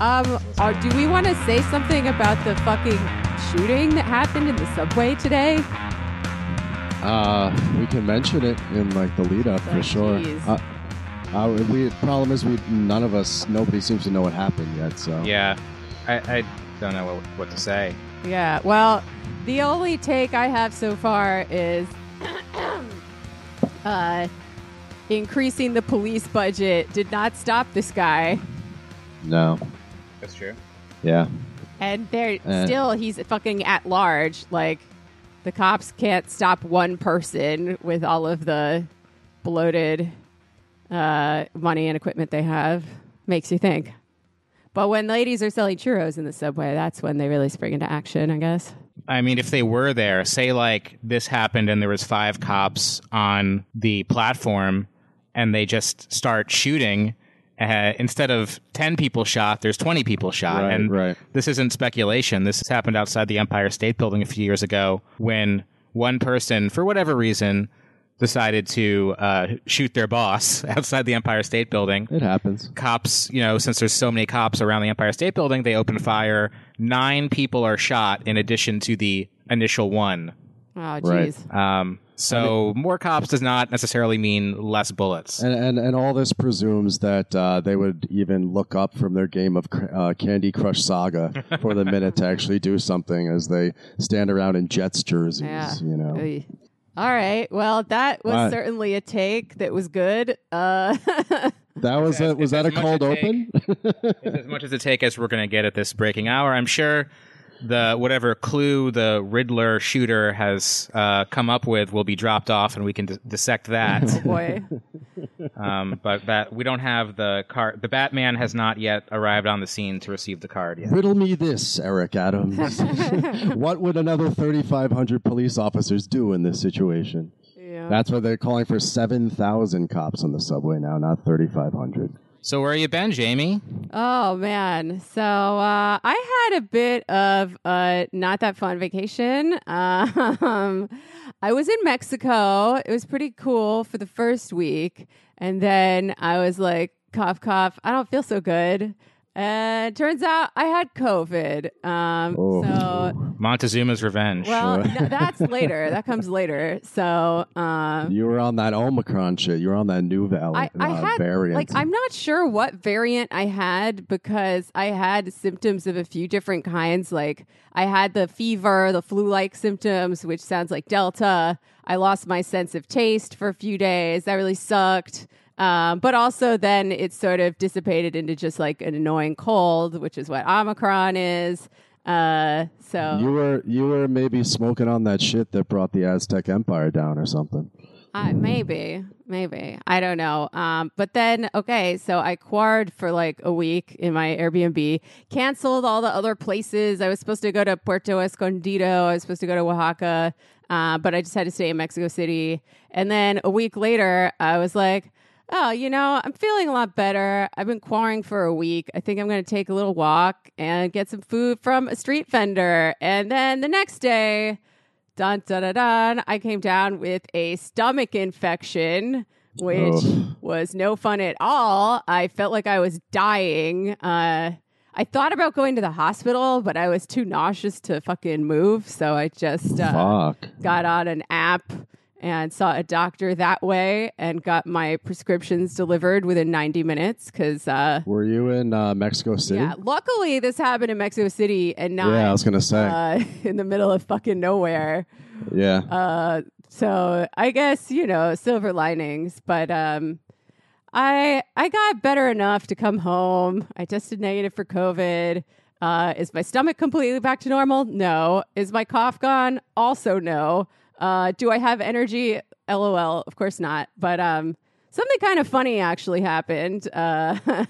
Um, uh, do we want to say something about the fucking shooting that happened in the subway today? Uh, we can mention it in like the lead up for Oh, sure. Uh, uh, we problem is we none of us nobody seems to know what happened yet. So Yeah, I, I don't know what, what to say. Yeah. Well, the only take I have so far is uh, increasing the police budget did not stop this guy, no, That's true. yeah, and they're Uh. still he's fucking at large. Like the cops can't stop one person with all of the bloated uh, money and equipment they have. Makes you think. But when ladies are selling churros in the subway, that's when they really spring into action, I guess. I mean, if they were there, say like this happened and there was five cops on the platform, and they just start shooting. Uh, instead of 10 people shot, there's 20 people shot. Right, and right. this isn't speculation. This has happened outside the Empire State Building a few years ago when one person, for whatever reason, decided to uh, shoot their boss outside the Empire State Building it happens. cops, you know, since there's so many cops around the Empire State Building, they open fire. Nine people are shot in addition to the initial one. Oh, Right. jeez. Um, so more cops does not necessarily mean less bullets. And, and and all this presumes that uh, they would even look up from their game of uh, Candy Crush Saga for the minute to actually do something as they stand around in Jets jerseys. Yeah. You know, Oy. All right. Well, that was Right. certainly a take that was good. Uh, that was It's a, was that a cold a open? As much as a take as we're going to get at this breaking hour. I'm sure the whatever clue the Riddler shooter has uh, come up with will be dropped off, and we can dis- dissect that. boy. um, but that we don't have the card. The Batman has not yet arrived on the scene to receive the card yet. Riddle me this, Eric Adams. what would another 3,500 police officers do in this situation? Yeah. That's why they're calling for 7,000 cops on the subway now, not 3,500. So where you been, Jamie? Oh man. So uh, I had a bit of a not that fun vacation. Um, I was in Mexico. It was pretty cool for the first week, and then I was like, cough, cough. I don't feel so good. And turns out I had COVID. Um, Oh. So Montezuma's Revenge. well, no, that's later. That comes later. So um, You were on that Omicron shit. You were on that new val- I, I uh, had variant. like I'm not sure what variant I had because I had symptoms of a few different kinds. Like I had the fever, the flu-like symptoms, which sounds like Delta. I lost my sense of taste for a few days. That really sucked. Um, but also then it sort of dissipated into just like an annoying cold, which is what Omicron is. Uh, so you were you were maybe smoking on that shit that brought the Aztec Empire down or something. Uh, maybe, maybe. I don't know. Um, but then, okay, so I quarred for like a week in my Airbnb, canceled all the other places. I was supposed to go to Puerto Escondido. I was supposed to go to Oaxaca, uh, but I just had to stay in Mexico City. And then a week later, I was like, oh, you know, I'm feeling a lot better. I've been quarring for a week. I think I'm going to take a little walk and get some food from a street vendor. And then the next day, dun dun dun dun. I came down with a stomach infection, which Ugh. was no fun at all. I felt like I was dying. Uh, I thought about going to the hospital, but I was too nauseous to fucking move, so I just uh, got on an app and saw a doctor that way and got my prescriptions delivered within 90 minutes because uh, Were you in uh, Mexico City? yeah luckily this happened in mexico city and not Yeah, I was gonna say. uh, in the middle of fucking nowhere yeah. uh, so I guess you know silver linings, but um, I I got better enough to come home. I tested negative for COVID. Uh, is my stomach completely back to normal? No. Is my cough gone? Also no. Uh, do I have energy? LOL. Of course not. But um, something kind of funny actually happened. Uh,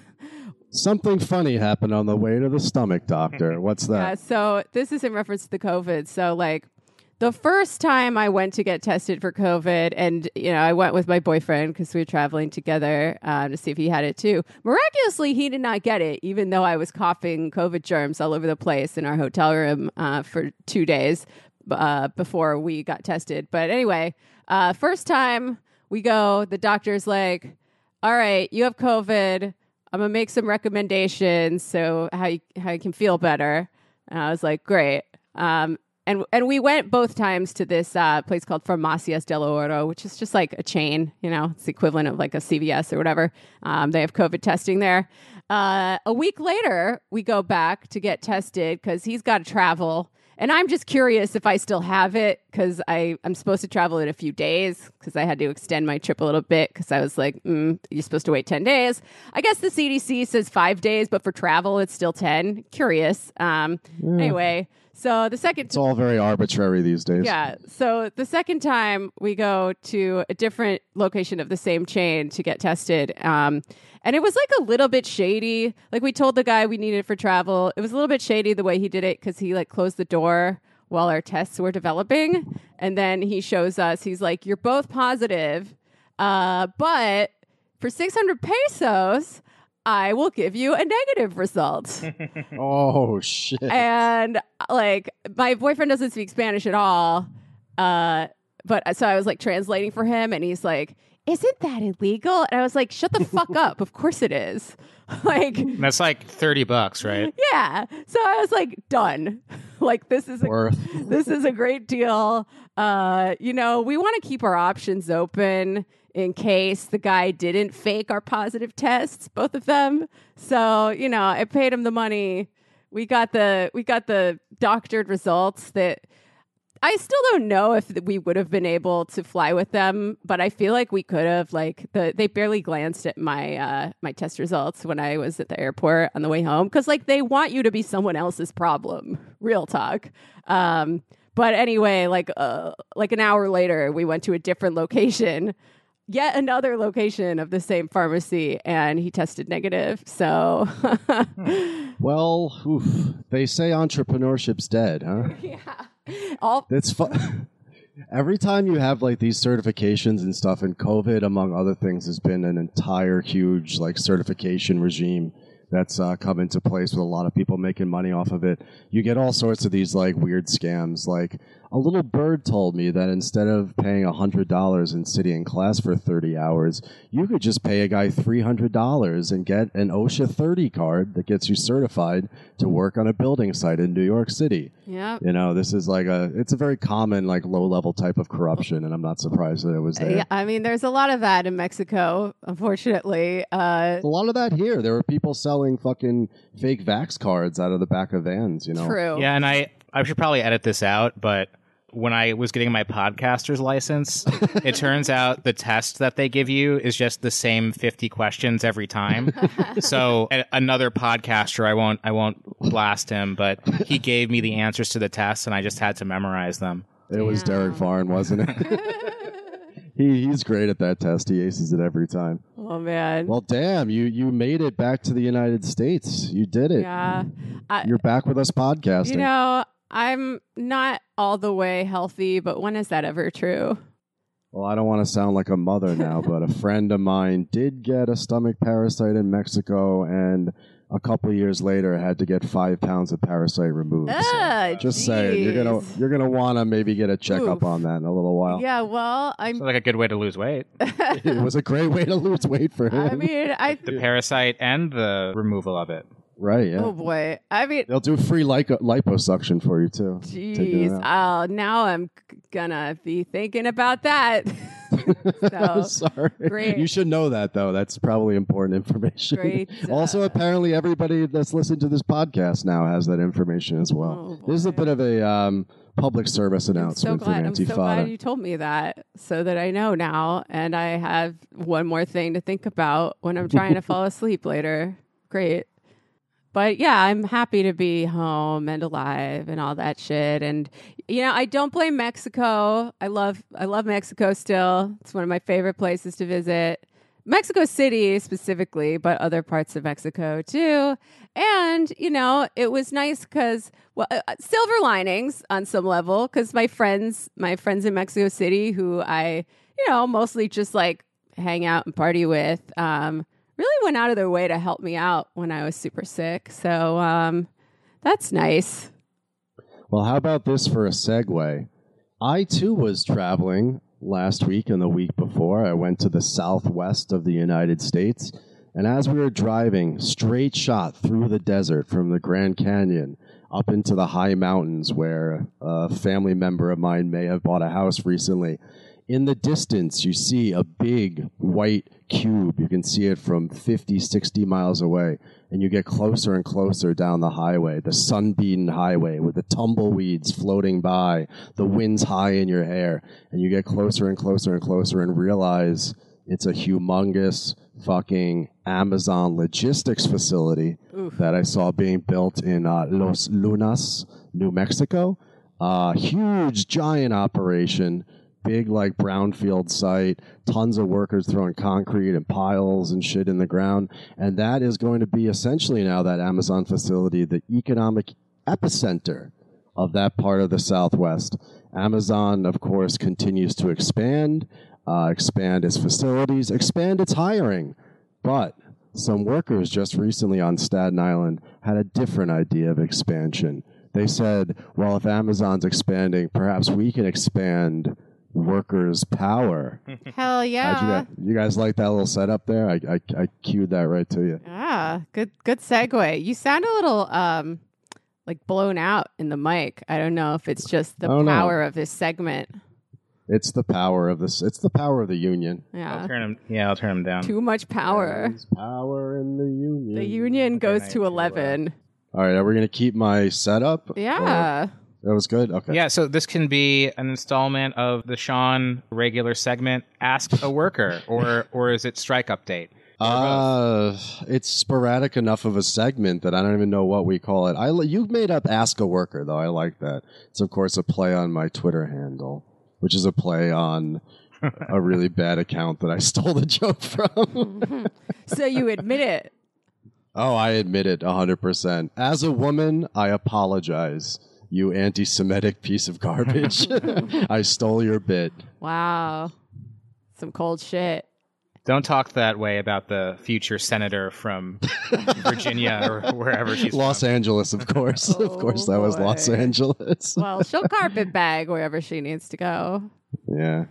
Something funny happened on the way to the stomach doctor. What's Yeah, that? so this is in reference to the COVID. So like the first time I went to get tested for COVID, and you know, I went with my boyfriend because we were traveling together uh, to see if he had it too. Miraculously, he did not get it, even though I was coughing COVID germs all over the place in our hotel room uh, for two days uh, before we got tested. But anyway, uh, first time we go, the doctor's like, "All right, you have COVID." I'm gonna make some recommendations so how you how you can feel better. And I was like, great. Um, and and we went both times to this uh, place called Farmacias del Ahorro, which is just like a chain. You know, it's the equivalent of like a CVS or whatever. Um, they have COVID testing there. Uh, a week later, we go back to get tested because he's got to travel. And I'm just curious if I still have it because I'm supposed to travel in a few days because I had to extend my trip a little bit because I was like, mm, you're supposed to wait 10 days. I guess the CDC says five days, but for travel, it's still 10. Curious. Um, Anyway, so the second It's all very arbitrary these days. yeah. So the second time we go to a different location of the same chain to get tested. Um, and it was like a little bit shady. Like we told the guy we needed for travel. It was a little bit shady the way he did it because he like closed the door while our tests were developing. And then he shows us, he's like, You're both positive, uh, but for 600 pesos, I will give you a negative result. Oh shit. and like my boyfriend doesn't speak Spanish at all. Uh, but so I was like translating for him, and he's like, "Isn't that illegal?" And I was like, "Shut the fuck up! Of course it is." like, That's like 30 bucks, right? yeah. So I was like, "Done." like this is a this is a great deal. Uh, you know, we want to keep our options open in case the guy didn't fake our positive tests, both of them. So, you know, I paid him the money. We got the we got the doctored results that I still don't know if we would have been able to fly with them, but I feel like we could have. Like the they barely glanced at my uh, my test results when I was at the airport on the way home because like they want you to be someone else's problem. Real talk. Um, but anyway, like uh, like an hour later, we went to a different location, yet another location of the same pharmacy, and he tested negative. So Well, oof, they say entrepreneurship's dead, huh? yeah, all It's fun. Every time you have like these certifications and stuff, and COVID, among other things, has been an entire huge like certification regime that's uh, come into place with a lot of people making money off of it. You get all sorts of these like weird scams. Like a little bird told me that instead of paying hundred dollars and sitting in class for thirty hours, you could just pay a guy three hundred dollars and get an OSHA thirty card that gets you certified to work on a building site in New York City. yeah. You know, this is like a it's a very common like low level type of corruption, and I'm not surprised that it was there. Yeah, I mean, there's a lot of that in Mexico, unfortunately. Uh, A lot of that here. There were people selling fucking fake vax cards out of the back of vans. You know, true. Yeah, and I I should probably edit this out, but when I was getting my podcaster's license, it turns out the test that they give you is just the same 50 questions every time. so a- another podcaster, I won't I won't blast him, but he gave me the answers to the test and I just had to memorize them. It was Damn. Derek Farn, wasn't it? he he's great at that test. He aces it every time. Oh man. Well, damn, you you made it back to the United States. You did it. yeah. I, You're back with us podcasting. you know, I'm not all the way healthy, but when is that ever true? Well, I don't want to sound like a mother now, but a friend of mine did get a stomach parasite in Mexico, and a couple of years later had to get five pounds of parasite removed. So just saying, you're gonna you're gonna want to maybe get a checkup Oof. on that in a little while. Yeah, well, I'm. Sounds like a good way to lose weight. it was a great way to lose weight for him. I mean, I. The parasite and the removal of it. Right? Yeah. Oh boy. I mean, They'll do a free lipo- liposuction for you too. Jeez. Oh, now I'm gonna be thinking about that. so, Sorry. great. You should know that though. That's probably important information. Great, also, uh, apparently, everybody that's listening to this podcast now has that information as well. Oh, this is a bit of a um, public service I'm so announcement glad. from I'm so glad you told me that, so that I know now, and I have one more thing to think about when I'm trying to fall asleep later. Great, but yeah, I'm happy to be home and alive and all that shit. And you know, I don't blame Mexico. I love, I love Mexico still. It's one of my favorite places to visit. Mexico City specifically, but other parts of Mexico too. And, you know, it was nice because, well, uh, silver linings on some level because my friends, my friends in Mexico City who I, you know, mostly just like hang out and party with, um, really went out of their way to help me out when I was super sick. So um, that's nice. Well, how about this for a segue? I too was traveling last week and the week before. I went to the southwest of the United States And as we were driving, straight shot through the desert from the Grand Canyon up into the high mountains where a family member of mine may have bought a house recently. In the distance, you see a big white cube. You can see it from 50, 60 miles away. And you get closer and closer down the highway, the sun-beaten highway with the tumbleweeds floating by, the winds high in your hair. And you get closer and closer and closer and realize it's a humongous fucking Amazon logistics facility that I saw being built in uh, Los Lunas, New Mexico. Uh, huge, giant operation, big like brownfield site, tons of workers throwing concrete and piles and shit in the ground. And that is going to be essentially now that Amazon facility, the economic epicenter of that part of the Southwest. Amazon, of course, continues to expand, uh, expand its facilities, expand its hiring. But some workers just recently on Staten Island had a different idea of expansion. They said, well, if Amazon's expanding, perhaps we can expand workers' power. Hell How'd you, yeah. guys, you guys like that little setup there? I, I, I cued that right to you. Yeah, good good segue. You sound a little um like blown out in the mic. I don't know if it's just the I don't know. power of this segment. It's the power of this. It's the power of the union. I'll Yeah. turn him. Yeah, I'll turn him down. Too much power. There's power in the union. The union goes night to to, uh, 11. All right, are we gonna keep my setup? Yeah. Or- that was good. Okay. Yeah, so this can be an installment of the Sean regular segment, Ask a Worker, or or is it Strike Update? Uh, it's sporadic enough of a segment that I don't even know what we call it. I you made up "Ask a Worker" though. I like that. It's of course a play on my Twitter handle, which is a play on a really bad account that I stole the joke from. So you admit it. oh, I admit it hundred percent. As a woman, I apologize. You anti-Semitic piece of garbage. I stole your bit. Wow. Some cold shit. Don't talk that way about the future senator from Virginia or wherever she's Los from. Angeles, of course. of Oh, course, that was Los. Angeles. Well, she'll carpet bag wherever she needs to go. Yeah.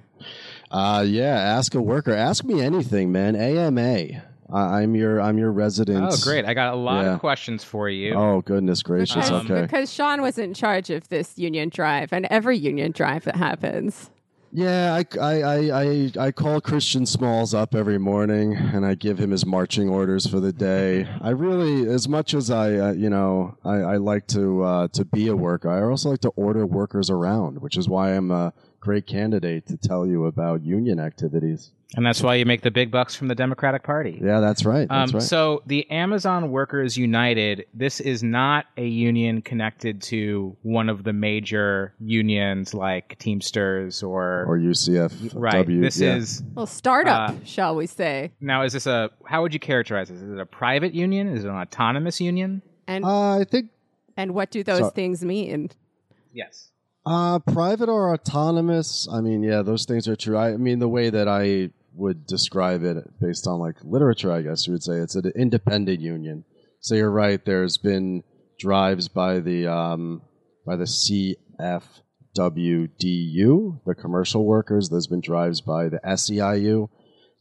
Uh, yeah. Ask a worker. Ask me anything, man. AMA. I, I'm your I'm your resident. Oh, great! I got a lot Yeah. of questions for you. Oh goodness gracious. Because, okay. because Sean was in charge of this union drive and every union drive that happens. Yeah, I, I, I, I, I call Christian Smalls up every morning and I give him his marching orders for the day. I really, as much as I, uh, you know, I, I like to uh, to be a worker, I also like to order workers around, which is why I'm a great candidate to tell you about union activities. And that's why you make the big bucks from the Democratic Party. Yeah, that's right. That's Um, right. So the Amazon Workers United, this is not a union connected to one of the major unions like Teamsters or, or UCF. right. W, this yeah. is Well, startup, Uh, shall we say. now is this a how would you characterize this? Is it a private union? Is it an autonomous union? And Uh, I think and what do those so- things mean? Yes. Uh, private or autonomous? I mean, yeah, those things are true. I, mean, the way that I would describe it based on like literature, I guess you would say it's an independent union. So you're right. There's been drives by the um, by the CFWDU, the commercial workers. There's been drives by the SEIU.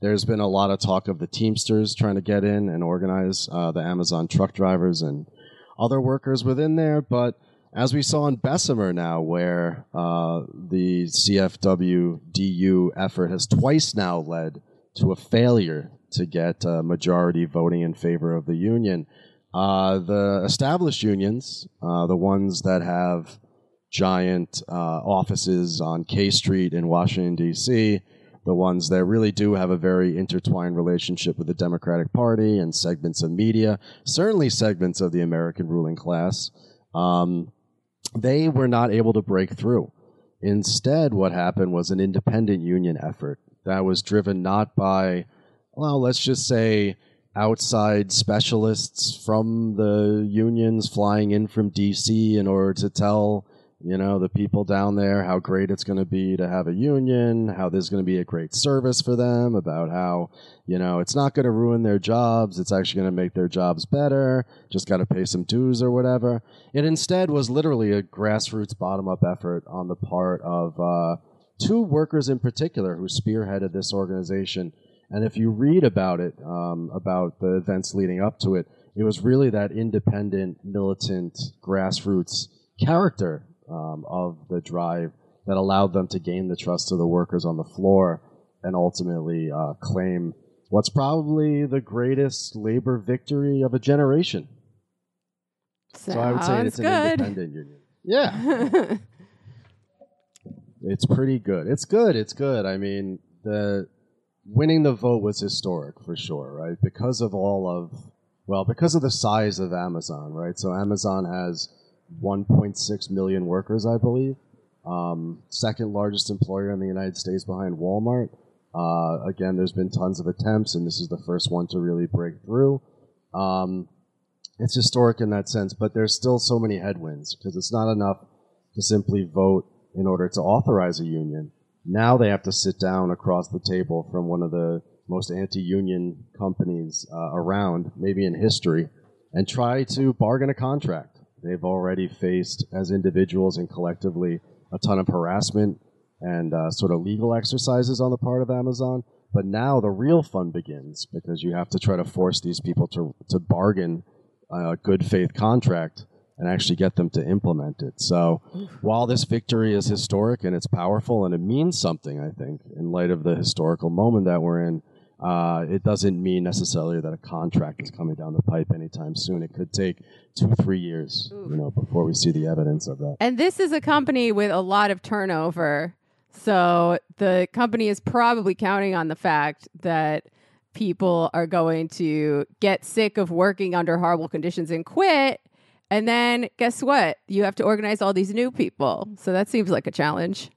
There's been a lot of talk of the Teamsters trying to get in and organize uh, the Amazon truck drivers and other workers within there, but as we saw in Bessemer now, where uh, the CFW-DU effort has twice now led to a failure to get uh, majority voting in favor of the union. Uh, the established unions, uh, the ones that have giant uh, offices on K Street in Washington, D.C., the ones that really do have a very intertwined relationship with the Democratic Party and segments of media, certainly segments of the American ruling class. Um, they were not able to break through. Instead, what happened was an independent union effort that was driven not by, well, let's just say outside specialists from the unions flying in from DC in order to tell, you know, the people down there how great it's going to be to have a union, how there's going to be a great service for them, about how, you know, it's not going to ruin their jobs, it's actually going to make their jobs better, just got to pay some dues or whatever. It instead was literally a grassroots bottom up effort on the part of uh, two workers in particular who spearheaded this organization. And if you read about it, um, about the events leading up to it, it was really that independent, militant, grassroots character um, of the drive that allowed them to gain the trust of the workers on the floor and ultimately uh, claim what's probably the greatest labor victory of a generation. Sounds so I would say it's good. an independent union. Yeah, it's pretty good. It's good. It's good. I mean, the winning the vote was historic for sure, right? Because of all of well, because of the size of Amazon, right? So Amazon has 1.6 million workers, I believe. Um, second largest employer in the United States behind Walmart. Uh, again, there's been tons of attempts, and this is the first one to really break through. Um, it's historic in that sense, but there's still so many headwinds because it's not enough to simply vote in order to authorize a union. Now they have to sit down across the table from one of the most anti-union companies uh, around, maybe in history, and try to bargain a contract. They've already faced, as individuals and collectively, a ton of harassment and uh, sort of legal exercises on the part of Amazon. But now the real fun begins because you have to try to force these people to to bargain a good faith contract and actually get them to implement it. So while this victory is historic and it's powerful and it means something, I think, in light of the historical moment that we're in, uh, it doesn't mean necessarily that a contract is coming down the pipe anytime soon. It could take two, three years, you know, before we see the evidence of that. And this is a company with a lot of turnover. So the company is probably counting on the fact that people are going to get sick of working under horrible conditions and quit. And then guess what? You have to organize all these new people. So that seems like a challenge.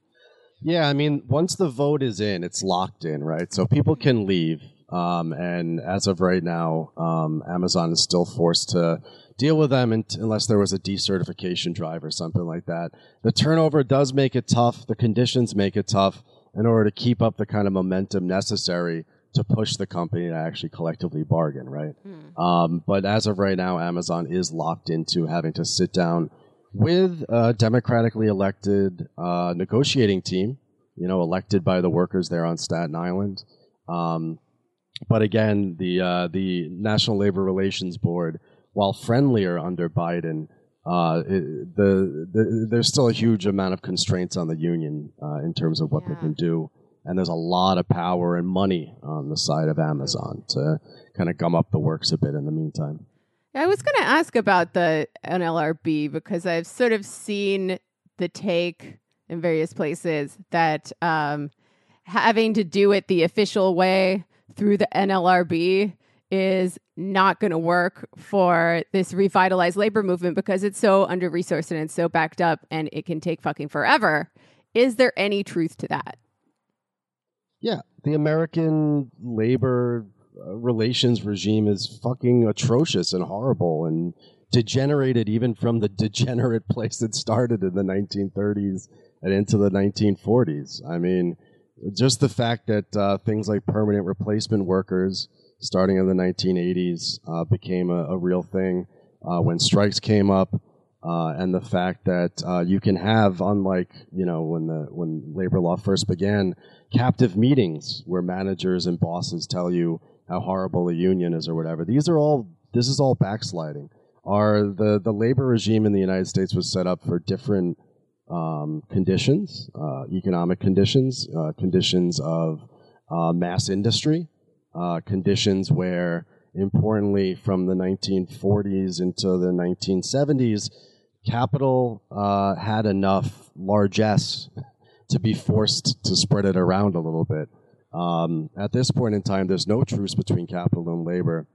Yeah, I mean, once the vote is in, it's locked in, right? So people can leave. Um, and as of right now, um, Amazon is still forced to deal with them unless there was a decertification drive or something like that. The turnover does make it tough. The conditions make it tough in order to keep up the kind of momentum necessary to push the company to actually collectively bargain, right? Um, but as of right now, Amazon is locked into having to sit down with a democratically elected uh, negotiating team, you know, elected by the workers there on Staten Island. Um, but again, the uh, the National Labor Relations Board, while friendlier under Biden, uh, it, the, the there's still a huge amount of constraints on the union uh, in terms of what they can do, and there's a lot of power and money on the side of Amazon to kind of gum up the works a bit in the meantime. I was going to ask about the NLRB because I've sort of seen the take in various places that um, having to do it the official way through the NLRB is not going to work for this revitalized labor movement because it's so under resourced and it's so backed up and it can take fucking forever. Is there any truth to that? Yeah, the American labor relations regime is fucking atrocious and horrible and degenerated even from the degenerate place it started in the 1930s and into the 1940s. I mean, just the fact that uh, things like permanent replacement workers starting in the 1980s uh, became a, a real thing uh, when strikes came up. Uh, and the fact that uh, you can have, unlike you know when the when labor law first began, captive meetings where managers and bosses tell you how horrible a union is or whatever. These are all this is all backsliding. Our the the labor regime in the United States was set up for different um, conditions, uh, economic conditions, uh, conditions of uh, mass industry, uh, conditions where, importantly, from the 1940s into the 1970s, capital uh, had enough largesse to be forced to spread it around a little bit. Um, at this point in time, there's no truce between capital and labor,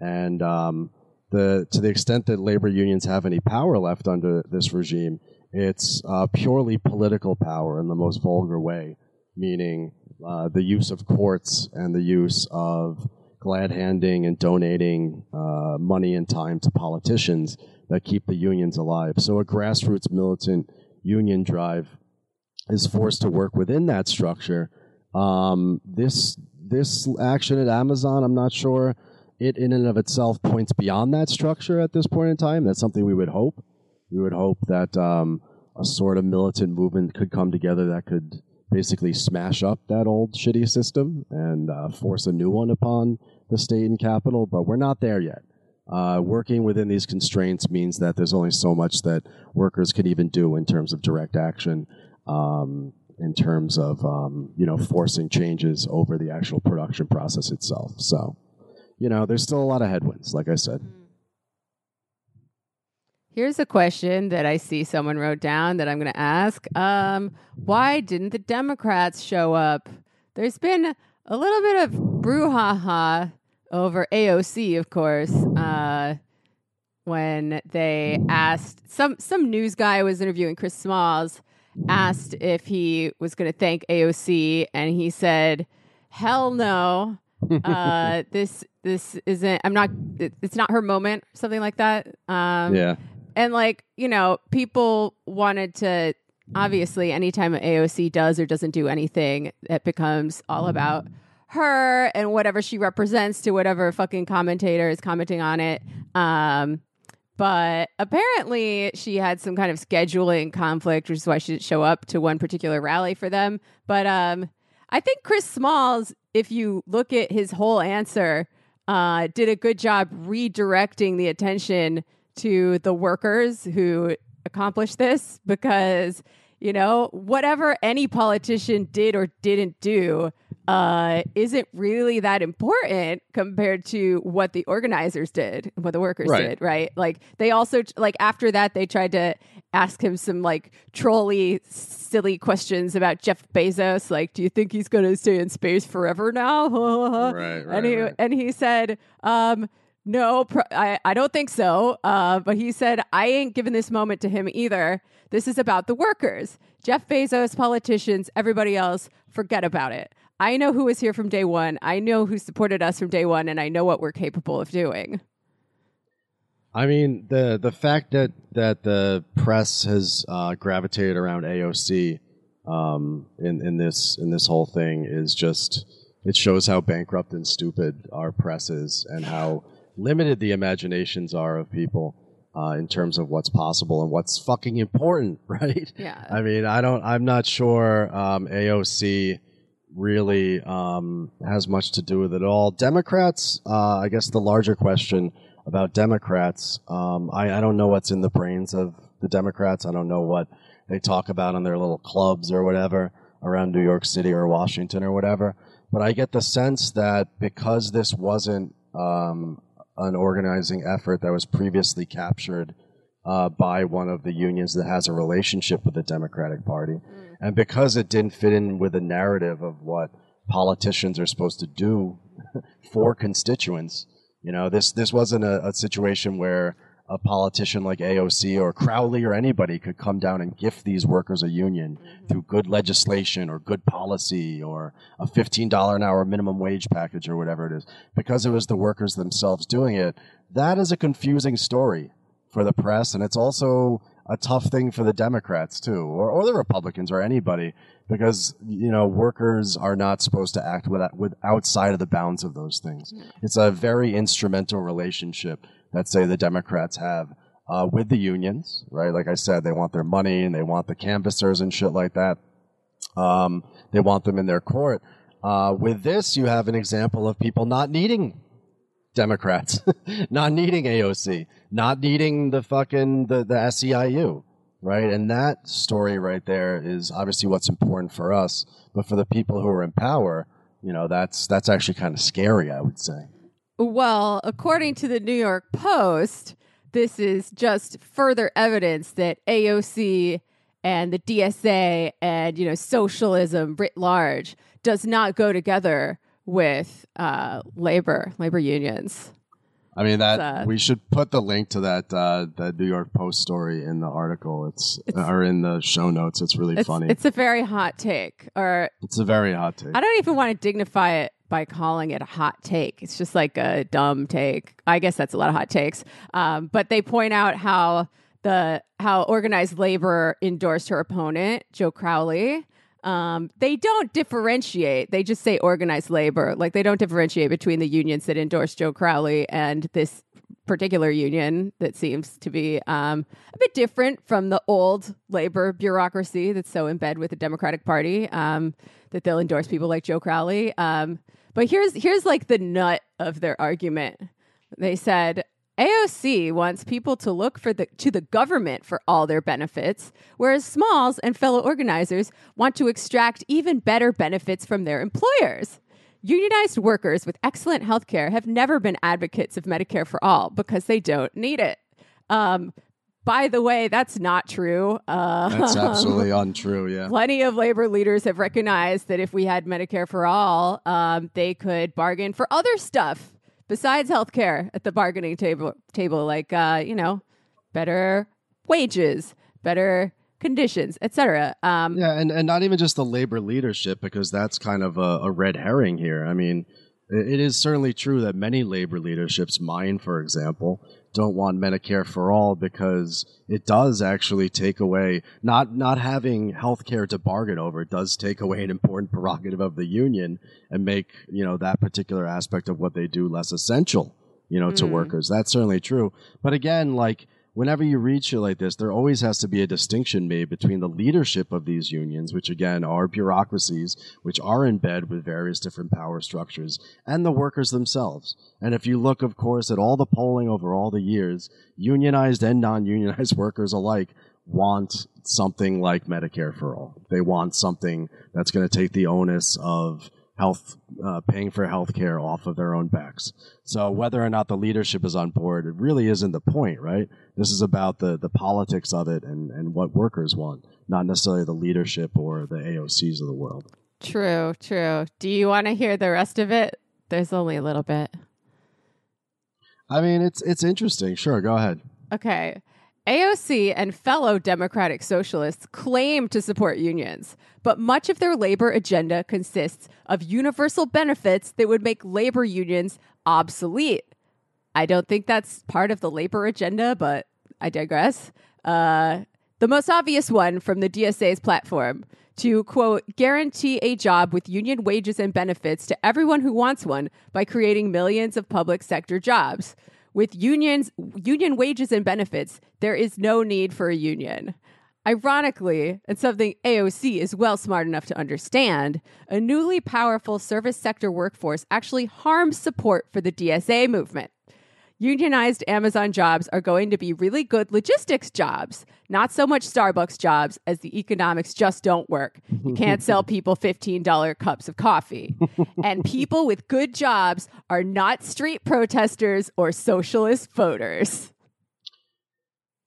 and um, the to the extent that labor unions have any power left under this regime, it's uh, purely political power in the most vulgar way, meaning uh, the use of courts and the use of glad handing and donating uh, money and time to politicians that keep the unions alive. So a grassroots militant union drive is forced to work within that structure. Um, this this action at Amazon, I'm not sure it in and of itself points beyond that structure at this point in time. That's something we would hope. We would hope that um, a sort of militant movement could come together that could basically smash up that old shitty system and uh, force a new one upon the state and capital. But we're not there yet. Uh, working within these constraints means that there's only so much that workers can even do in terms of direct action, um, in terms of um, you know forcing changes over the actual production process itself. So, you know, there's still a lot of headwinds, like I said. Here's a question that I see someone wrote down that I'm going to ask. Um, why didn't the Democrats show up? There's been a little bit of brouhaha over AOC, of course, uh, when they asked some some news guy was interviewing Chris Smalls, asked if he was going to thank AOC, and he said, "Hell no." uh, this this isn't. I'm not. It's not her moment. Something like that. Um, Yeah, and like, you know, people wanted to obviously anytime AOC does or doesn't do anything, it becomes all about her and whatever she represents to whatever fucking commentator is commenting on it. Um but apparently she had some kind of scheduling conflict, which is why she didn't show up to one particular rally for them. But um I think Chris Smalls, if you look at his whole answer, uh, did a good job redirecting the attention to the workers who accomplished this because you know whatever any politician did or didn't do uh, isn't really that important compared to what the organizers did what the workers Right. did right like they also like after that they tried to ask him some like trolly silly questions about jeff bezos like do you think he's going to stay in space forever now Right, and he right. and he said um no, pr- I, I don't think so. Uh, but he said, I ain't giving this moment to him either. This is about the workers. Jeff Bezos, politicians, everybody else, forget about it. I know who was here from day one. I know who supported us from day one, and I know what we're capable of doing. I mean the the fact that that the press has uh, gravitated around AOC um, in in this in this whole thing is just it shows how bankrupt and stupid our press is and how limited the imaginations are of people uh, in terms of what's possible and what's fucking important, right? Yeah. I mean, I don't. I'm not sure um, AOC really um, has much to do with it all. Democrats, uh, I guess the larger question about Democrats, um, I, I don't know what's in the brains of the Democrats. I don't know what they talk about in their little clubs or whatever around New York City or Washington or whatever. But I get the sense that because this wasn't um, an organizing effort that was previously captured uh, by one of the unions that has a relationship with the Democratic Party. And because it didn't fit in with the narrative of what politicians are supposed to do for constituents, you know, this, this wasn't a, a situation where a politician like AOC or Crowley or anybody could come down and gift these workers a union mm-hmm. through good legislation or good policy or a $15 an hour minimum wage package or whatever it is. Because it was the workers themselves doing it, that is a confusing story for the press, and it's also a tough thing for the Democrats too, or, or the Republicans or anybody, because you know workers are not supposed to act with, with outside of the bounds of those things. It's a very instrumental relationship that say the Democrats have uh, with the unions, right? Like I said, they want their money and they want the canvassers and shit like that. Um, they want them in their court. Uh, with this, you have an example of people not needing Democrats, not needing AOC, not needing the fucking the the SEIU, right? And that story right there is obviously what's important for us, but for the people who are in power, you know, that's that's actually kind of scary, I would say. Well, according to the New York Post, this is just further evidence that AOC and the DSA and you know socialism writ large does not go together with uh, labor labor unions. I mean that uh, we should put the link to that uh, that New York Post story in the article. It's, or in the show notes. It's really It's, funny. it's a very hot take, or it's a very hot take. I don't even want to dignify it by calling it a hot take. It's just like a dumb take. I guess that's a lot of hot takes. Um, but they point out how the how organized labor endorsed her opponent, Joe Crowley. Um, they don't differentiate. They just say organized labor. Like they don't differentiate between the unions that endorse Joe Crowley and this particular union that seems to be um, a bit different from the old labor bureaucracy that's so in bed with the Democratic Party um, that they'll endorse people like Joe Crowley. Um, but here's here's like the nut of their argument. They said AOC wants people to look for the to the government for all their benefits, whereas Smalls and fellow organizers want to extract even better benefits from their employers. Unionized workers with excellent health care have never been advocates of Medicare for all because they don't need it. Um, by the way, that's not true. Uh, That's absolutely untrue. Yeah. Plenty of labor leaders have recognized that if we had Medicare for all, um, they could bargain for other stuff besides healthcare at the bargaining table. Table, like uh, you know, better wages, better conditions, etc. Um, Yeah, and, and not even just the labor leadership, because that's kind of a, a red herring here. I mean, it, it is certainly true that many labor leaderships, mine for example, don't want Medicare for all because it does actually take away not not having health care to bargain over does take away an important prerogative of the union and make you know that particular aspect of what they do less essential you know to Mm. workers that's certainly true but again like whenever you read shit like this, there always has to be a distinction made between the leadership of these unions, which again are bureaucracies, which are in bed with various different power structures, and the workers themselves. And if you look, of course, at all the polling over all the years, unionized and non unionized workers alike want something like Medicare for all. They want something that's going to take the onus of health, uh, paying for health care off of their own backs. So whether or not the leadership is on board, it really isn't the point, right? This is about the, the politics of it and, and what workers want, not necessarily the leadership or the AOCs of the world. True, true. Do you want to hear the rest of it? There's only a little bit. I mean, it's it's interesting. Sure, go ahead. Okay. AOC and fellow Democratic Socialists claim to support unions, but much of their labor agenda consists of universal benefits that would make labor unions obsolete. I don't think that's part of the labor agenda, but I digress. Uh, the most obvious one from the DSA's platform to quote, guarantee a job with union wages and benefits to everyone who wants one by creating millions of public sector jobs. With unions, union wages and benefits, there is no need for a union. Ironically, and something AOC is well smart enough to understand, a newly powerful service sector workforce actually harms support for the DSA movement. Unionized Amazon jobs are going to be really good logistics jobs, not so much Starbucks jobs, as the economics just don't work. You can't sell people $15 cups of coffee. and people with good jobs are not street protesters or socialist voters.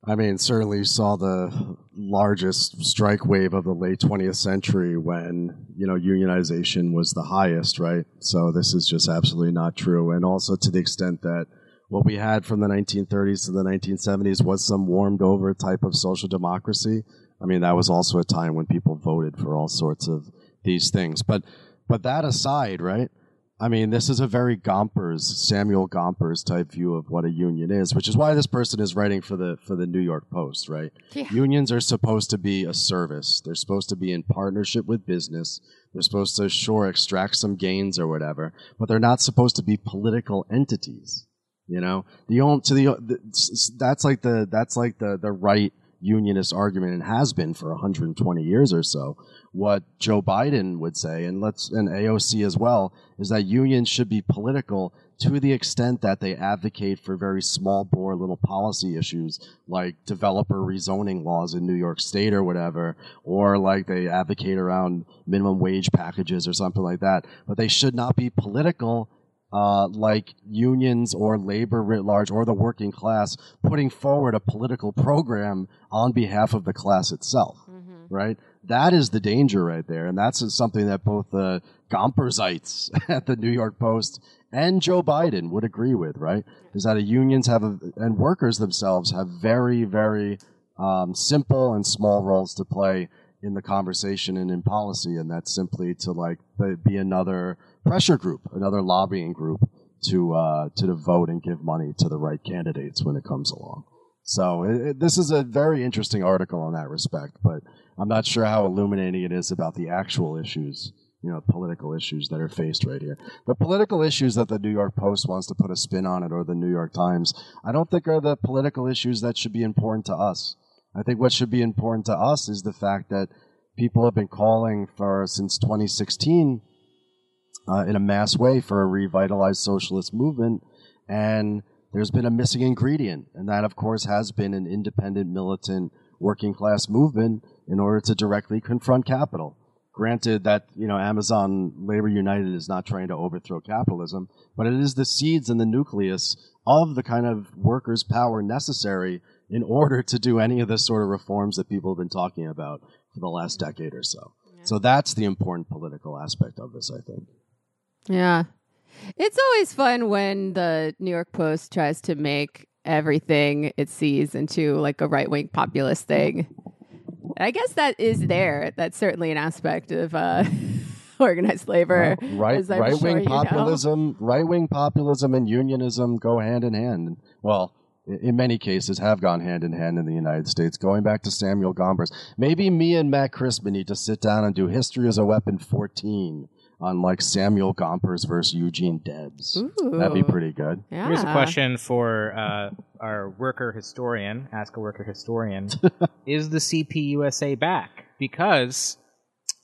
I mean, certainly you saw the largest strike wave of the late 20th century when, you know, unionization was the highest, right? So this is just absolutely not true. And also to the extent that what we had from the 1930s to the 1970s was some warmed over type of social democracy. I mean, that was also a time when people voted for all sorts of these things. But, but that aside, right? I mean, this is a very Gompers, Samuel Gompers type view of what a union is, which is why this person is writing for the for the New York Post, right? Yeah. Unions are supposed to be a service. They're supposed to be in partnership with business. They're supposed to sure extract some gains or whatever, but they're not supposed to be political entities. You know, the only to the, the that's like the that's like the the right unionist argument and has been for 120 years or so. What Joe Biden would say, and let's and AOC as well, is that unions should be political to the extent that they advocate for very small bore little policy issues like developer rezoning laws in New York State or whatever, or like they advocate around minimum wage packages or something like that. But they should not be political uh, like unions or labor writ large or the working class putting forward a political program on behalf of the class itself, right? That is the danger right there. And that's something that both the Gompersites at the New York Post and Joe Biden would agree with, right? Is that a unions have a, and workers themselves have very, very um, simple and small roles to play in the conversation and in policy, and that's simply to like be another pressure group, another lobbying group to uh, to vote and give money to the right candidates when it comes along. So it, it- this is a very interesting article in that respect, but I'm not sure how illuminating it is about the actual issues you know political issues that are faced right here. The political issues that the New York Post wants to put a spin on it, or the New York Times, I don't think are the political issues that should be important to us. I think what should be important to us is the fact that people have been calling for since 2016 uh, in a mass way for a revitalized socialist movement, and there's been a missing ingredient, and that, of course, has been an independent, militant, working class movement in order to directly confront capital. Granted that you know Amazon Labor United is not trying to overthrow capitalism, but it is the seeds and the nucleus of the kind of workers' power necessary in order to do any of the sort of reforms that people have been talking about for the last decade or so. So that's the important political aspect of this, I think. Yeah. It's always fun when the New York Post tries to make everything it sees into like a right wing populist thing. I guess that is there. That's certainly an aspect of uh, organized labor. Right, right sure wing you know. populism, right wing populism, and unionism go hand in hand. Well, in many cases, have gone hand in hand in the United States. Going back to Samuel Gompers, maybe me and Matt Crispin need to sit down and do History as a Weapon 14 on like Samuel Gompers versus Eugene Debs. That'd be pretty good. Yeah. Here's a question for uh, our worker historian. Ask a worker historian: Is the CPUSA back? Because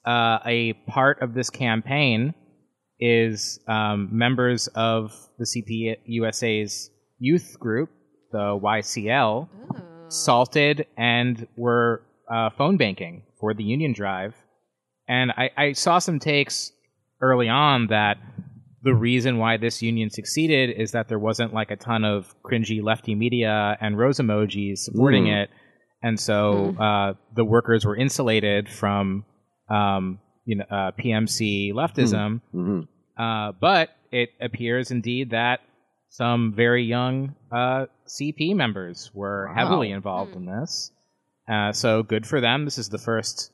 uh, a part of this campaign is um, members of the CPUSA's youth group, the YCL, salted and were uh, phone banking for the Union Drive. And I, I saw some takes early on that the reason why this union succeeded is that there wasn't like a ton of cringy lefty media and rose emojis supporting Mm. it, and so uh, the workers were insulated from um, you know uh, PMC leftism. hmm Uh, but it appears indeed that some very young uh, CP members were Wow. heavily involved in this. Uh, so good for them. This is the first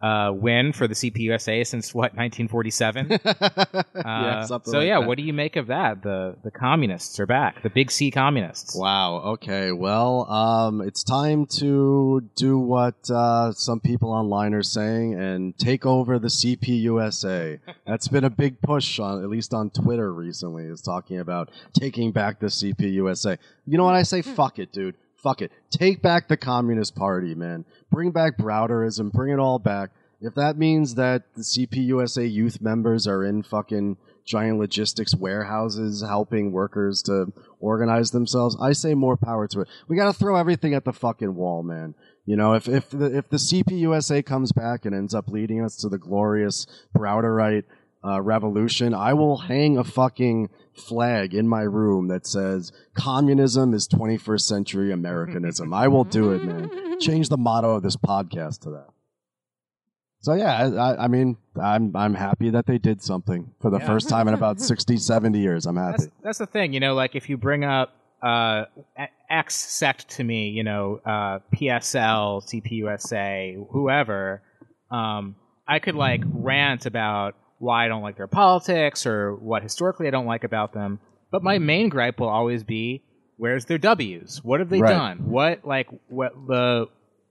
uh, win for the CPUSA since what 1947. yeah, Uh, something so like yeah, that. what do you make of that? The the communists are back. The big C communists. Wow. Okay. Well, um, it's time to do what uh, some people online are saying and take over the CPUSA. That's been a big push on, at least on Twitter recently, is talking about taking back the CPUSA. You know what I say? Fuck it, dude. Fuck it. Take back the Communist Party, man. Bring back Browderism. Bring it all back. If that means that the CPUSA youth members are in fucking giant logistics warehouses helping workers to organize themselves, I say more power to it. We got to throw everything at the fucking wall, man. You know, if if the, if the CPUSA comes back and ends up leading us to the glorious Browderite uh, revolution, I will hang a fucking flag in my room that says communism is 21st century Americanism. I will do it, man. Change the motto of this podcast to that. So yeah, I, I, mean, I'm I'm happy that they did something for the Yeah. first time in about 60, 70 years. I'm happy. That's that's the thing, you know. Like if you bring up uh, X sect to me, you know, uh, PSL, CPUSA, whoever, um, I could like rant about why I don't like their politics or what historically I don't like about them. But my main gripe will always be, where's their W's? What have they Right. done? What like what the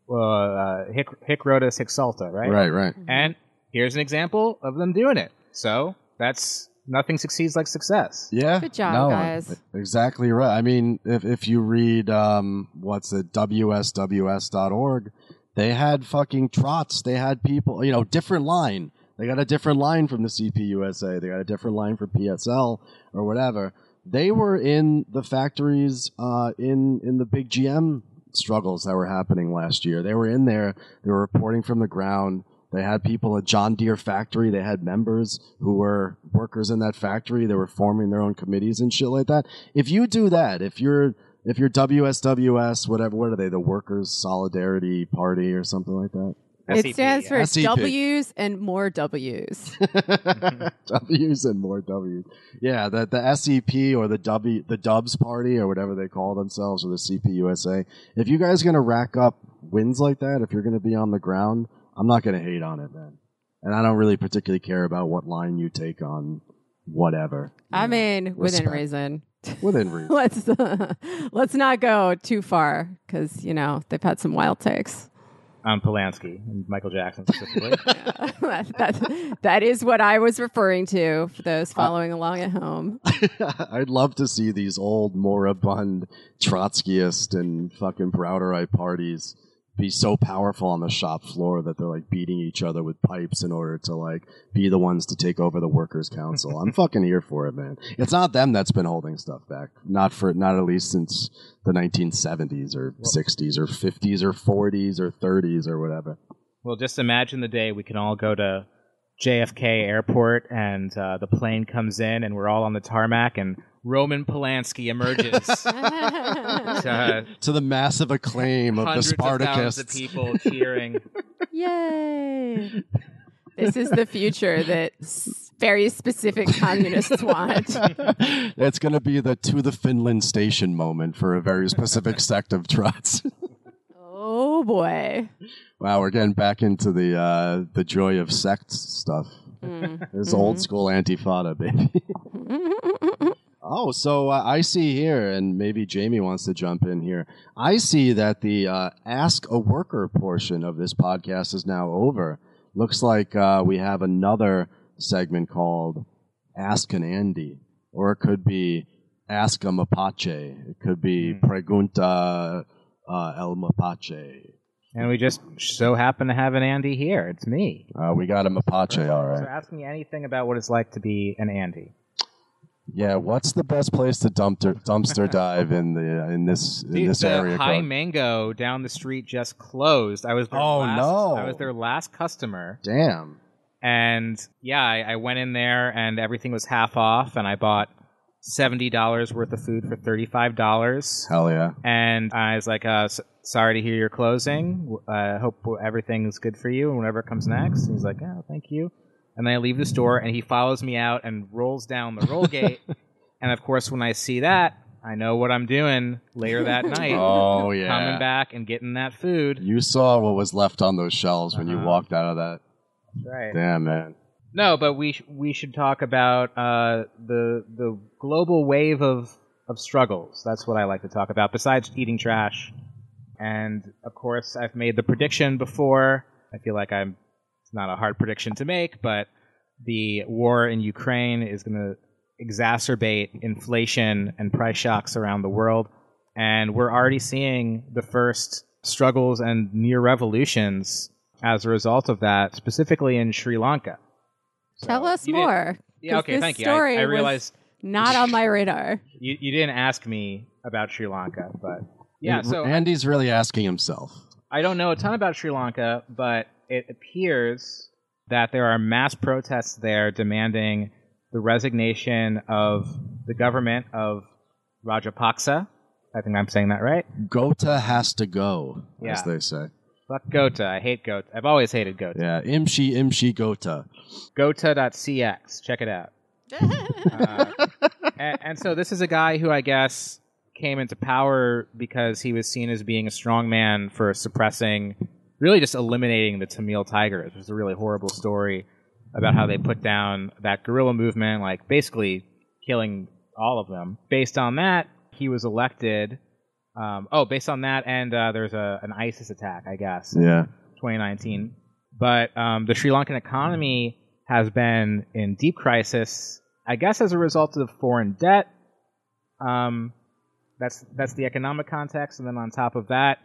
uh, uh, hic, hic Rhodus hic salta, right? Right, right. And here's an example of them doing it. So that's nothing succeeds like success. Yeah. Good job, no, guys. Exactly right. I mean, if if you read um, what's it, WSWS.org, they had fucking trots. They had people, you know, different line. They got a different line from the CPUSA. They got a different line for PSL or whatever. They were in the factories uh, in in the big GM struggles that were happening last year. They were in there. They were reporting from the ground. They had people at John Deere factory. They had members who were workers in that factory. They were forming their own committees and shit like that. If you do that, if you're if you're WSWS, whatever, what are they? The Workers Solidarity Party or something like that. It stands for SCP. W's and more W's. W's and more W's. Yeah, the the SEP or the W the Dubs Party or whatever they call themselves or the CPUSA. If you guys are gonna rack up wins like that, if you're gonna be on the ground, I'm not gonna hate on it, man. And I don't really particularly care about what line you take on whatever. you I know, mean, within respect. reason. within reason. let's let's not go too far because you know they've had some wild takes. Um, Polanski and Michael Jackson specifically. that, that, that is what I was referring to for those following along at home. I'd love to see these old moribund Trotskyist and fucking Browderite parties be so powerful on the shop floor that they're like beating each other with pipes in order to like be the ones to take over the workers council. I'm fucking here for it, man. It's not them that's been holding stuff back. Not for not at least since the 1970s or 60s or 50s or 40s or 30s or whatever. well, just imagine the day we can all go to JFK Airport and uh, the plane comes in and we're all on the tarmac and Roman Polanski emerges. to To the massive acclaim of the hundreds of thousands of people cheering. Yay! This is the future that s- very specific communists want. it's going to be the to the Finland station moment for a very specific sect of Trots. Oh boy. wow, we're getting back into the uh, the joy of sect stuff. Mm. This old school antifada, baby. oh, so uh, I see here, and maybe Jamie wants to jump in here. I see that the uh, Ask a Worker portion of this podcast is now over. Looks like uh, we have another segment called Ask an Andy, or it could be Ask a Mapache. It could be Pregunta uh, El Mapache. And we just so happen to have an Andy here. It's me. Uh, we got a Mapache, all right. So ask me anything about what it's like to be an Andy. Yeah, what's the best place to dumpster dumpster dive in the uh, in this in Dude, this the area? High code? Mango down the street just closed. I was their Oh, last, no. I was their last customer, Damn. and yeah, I, I went in there and everything was half off, and I bought seventy dollars worth of food for thirty five dollars. Hell yeah. And I was like, uh, "Sorry to hear you're closing. I hope everything's good for you and whatever comes next." And he's like, "Oh, thank you." And then I leave the store, and he follows me out and rolls down the roll gate. and of course, when I see that, I know what I'm doing later that night. Oh yeah. Coming back and getting that food. You saw what was left on those shelves when you Uh-huh. walked out of that. That's right. Damn man. No, but we sh- we should talk about uh, the the global wave of of struggles. That's what I like to talk about. Besides eating trash, and of course, I've made the prediction before. I feel like I'm. It's not a hard prediction to make, but the war in Ukraine is going to exacerbate inflation and price shocks around the world, and we're already seeing the first struggles and near revolutions as a result of that, specifically in Sri Lanka. Tell us more. Yeah, 'cause okay, this thank you. I, story I was realize not on my radar. you, you didn't ask me about Sri Lanka, but yeah, so Andy's really asking himself. I don't know a ton about Sri Lanka, but it appears that there are mass protests there demanding the resignation of the government of Rajapaksa. I think I'm saying that right. Gota has to go, as they say. Fuck Gota. I hate Gota. I've always hated Gota. Yeah, imshi imshi Gota. Gota.cx. Check it out. Uh, and, and so this is a guy who I guess came into power because he was seen as being a strong man for suppressing, really just eliminating the Tamil Tigers, which is a really horrible story about how they put down that guerrilla movement, like basically killing all of them. Based on that, he was elected. Um, oh, based on that, and uh, there's a, an ISIS attack, I guess. Yeah. 2019. But um, the Sri Lankan economy has been in deep crisis, I guess, as a result of foreign debt. Um, that's that's the economic context, and then on top of that,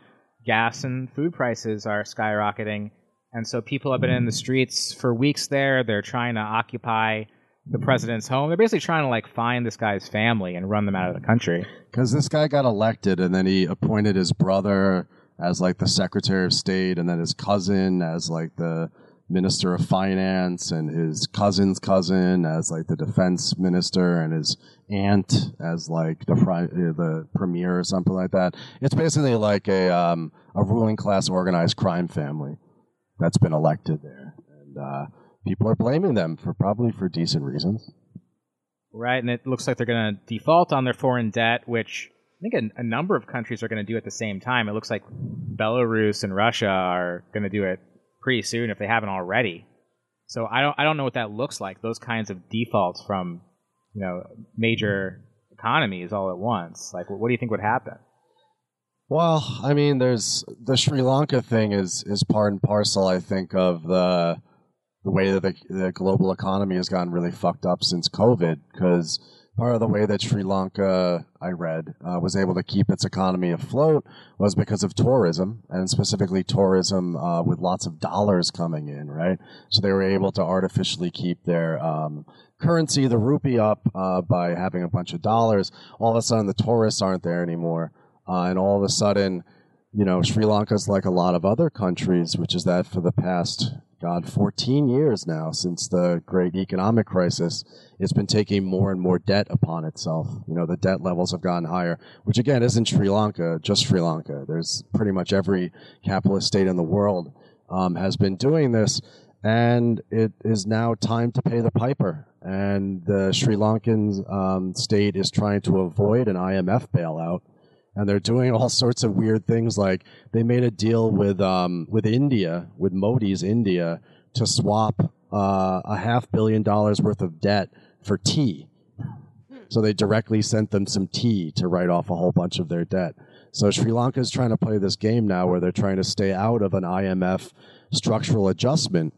gas and food prices are skyrocketing, and so people have been in the streets for weeks. There, they're trying to occupy the president's home. They're basically trying to like find this guy's family and run them out of the country. Because this guy got elected and then he appointed his brother as like the Secretary of State and then his cousin as like the Minister of Finance and his cousin's cousin as like the defense minister and his aunt as like the uh, the premier or something like that. It's basically like a um, a ruling class organized crime family that's been elected there, and uh, people are blaming them for probably for decent reasons. right? And it looks like they're going to default on their foreign debt, which I think a, a number of countries are going to do at the same time. It looks like Belarus and Russia are going to do it pretty soon if they haven't already. So I don't I don't know what that looks like. Those kinds of defaults from you know major economies all at once. Like, what do you think would happen? Well, I mean, there's the Sri Lanka thing is is part and parcel, I think, of the the way that the, the global economy has gotten really fucked up since COVID. Because part of the way that Sri Lanka, I read, uh, was able to keep its economy afloat was because of tourism, and specifically tourism uh, with lots of dollars coming in, right? So they were able to artificially keep their um, currency, the rupee, up uh, by having a bunch of dollars. All of a sudden, the tourists aren't there anymore, uh, and all of a sudden, you know, Sri Lanka's like a lot of other countries, which is that for the past God, 14 years now since the great economic crisis, it's been taking more and more debt upon itself. You know, the debt levels have gotten higher, which again isn't Sri Lanka, just Sri Lanka. There's pretty much every capitalist state in the world um, has been doing this, and it is now time to pay the piper. And the Sri Lankan um, state is trying to avoid an IMF bailout and they're doing all sorts of weird things. Like they made a deal with um, with India, with Modi's India, to swap uh, a half billion dollars worth of debt for tea. So they directly sent them some tea to write off a whole bunch of their debt. So Sri Lanka is trying to play this game now where they're trying to stay out of an IMF structural adjustment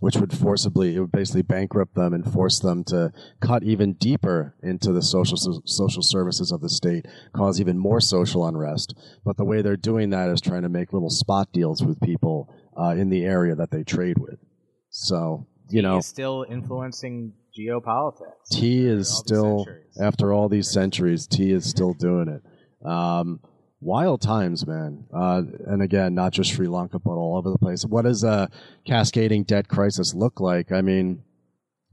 which would forcibly it would basically bankrupt them and force them to cut even deeper into the social social services of the state, cause even more social unrest. But the way they're doing that is trying to make little spot deals with people uh, in the area that they trade with. So you know, still influencing geopolitics. Tea is still after all these centuries. Tea is still doing it. Um, wild times, man. Uh, and again, not just Sri Lanka, but all over the place. What does a cascading debt crisis look like? I mean,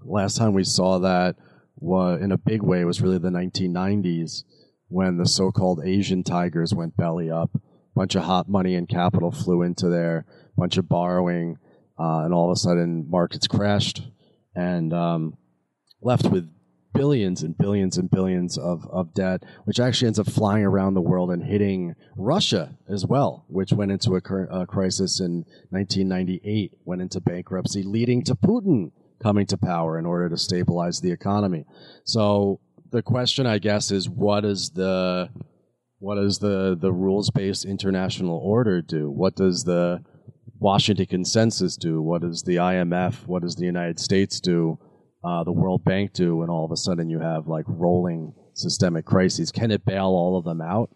last time we saw that was, in a big way was really the 1990s when the so-called Asian tigers went belly up. Bunch of hot money and capital flew into there, bunch of borrowing, uh, and all of a sudden markets crashed and um, left with billions and billions and billions of, of debt, which actually ends up flying around the world and hitting Russia as well, which went into a, a crisis in 1998, went into bankruptcy, leading to Putin coming to power in order to stabilize the economy. So the question, I guess, is what is the what does the, the rules based international order do? What does the Washington Consensus do? What does the IMF? What does the United States do? Uh, the World Bank do, and all of a sudden you have like rolling systemic crises. Can it bail all of them out?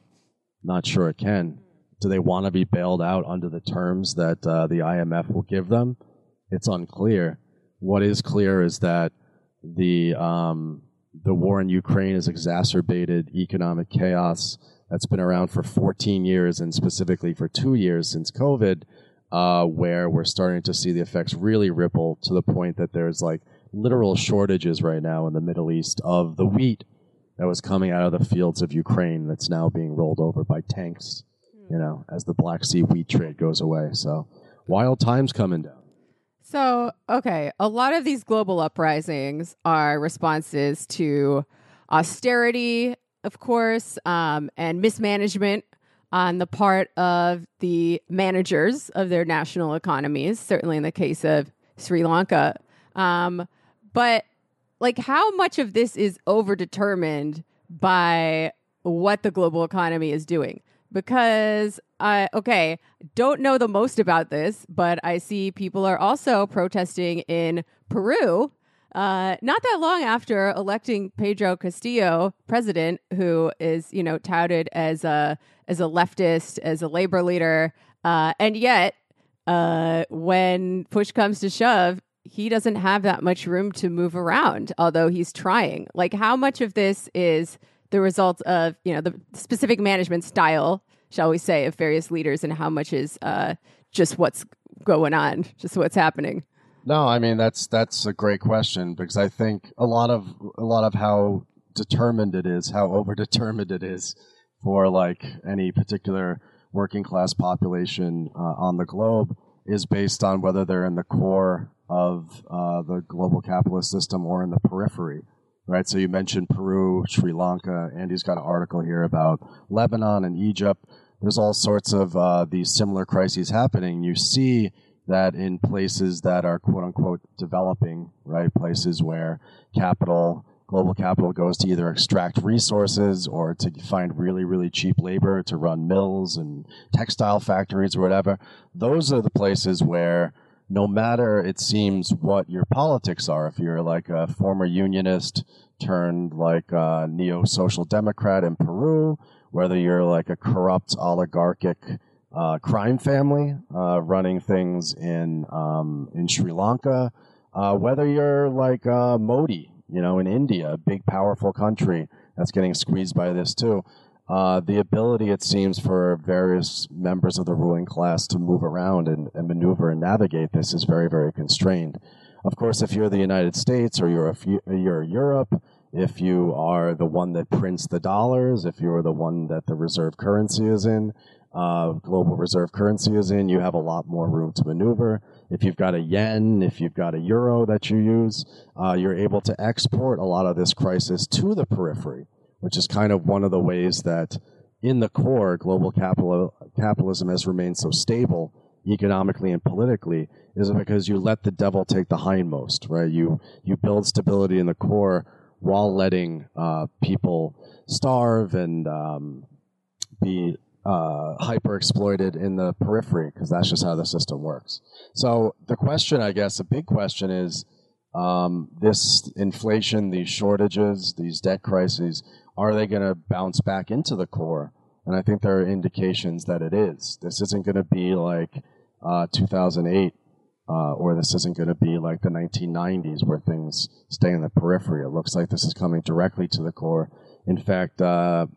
Not sure it can. Do they want to be bailed out under the terms that uh, the IMF will give them? It's unclear. What is clear is that the um, the war in Ukraine has exacerbated economic chaos that's been around for 14 years, and specifically for two years since COVID, uh, where we're starting to see the effects really ripple to the point that there's like literal shortages right now in the Middle East of the wheat that was coming out of the fields of Ukraine that's now being rolled over by tanks, you know, as the Black Sea wheat trade goes away. So wild times coming down. So, okay, a lot of these global uprisings are responses to austerity, of course, um, and mismanagement on the part of the managers of their national economies, certainly in the case of Sri Lanka. Um, but like how much of this is overdetermined by what the global economy is doing? Because I okay, don't know the most about this, but I see people are also protesting in Peru. Uh, not that long after electing Pedro Castillo president, who is you know touted as a as a leftist, as a labor leader, uh, and yet uh, when push comes to shove, he doesn't have that much room to move around, although he's trying. Like, how much of this is the result of, you know, the specific management style, shall we say, of various leaders, and how much is uh, just what's going on, just what's happening? No, I mean that's that's a great question because I think a lot of a lot of how determined it is, how over determined it is for like any particular working class population uh, on the globe is based on whether they're in the core of uh, the global capitalist system or in the periphery, right? So you mentioned Peru, Sri Lanka. Andy's got an article here about Lebanon and Egypt. There's all sorts of uh, these similar crises happening. You see that in places that are quote unquote developing, right? Places where capital global capital goes to either extract resources or to find really, really cheap labor to run mills and textile factories or whatever. Those are the places where no matter it seems what your politics are, if you're like a former unionist turned like a neo social democrat in Peru, whether you're like a corrupt oligarchic uh, crime family uh, running things in um, in Sri Lanka, uh, whether you're like uh, Modi you know, in India, a big, powerful country that's getting squeezed by this too. Uh, the ability, it seems, for various members of the ruling class to move around and, and, maneuver and navigate this is very, very constrained. Of course, if you're the United States or you're, a, you're Europe, if you are the one that prints the dollars, if you're the one that the reserve currency is in, uh, global reserve currency is in, you have a lot more room to maneuver. If you've got a yen, if you've got a euro that you use, uh, you're able to export a lot of this crisis to the periphery, which is kind of one of the ways that in the core, global capital, capitalism has remained so stable economically and politically is because you let the devil take the hindmost, right? You, you build stability in the core while letting uh, people starve and um, be uh, hyper exploited in the periphery because that's just how the system works. So the question, I guess, a big question is um, this inflation, these shortages, these debt crises, are they going to bounce back into the core? And I think there are indications that it is. This isn't going to be like uh, 2008, uh, or this isn't going to be like the 1990s where things stay in the periphery. It looks like this is coming directly to the core. In fact, uh,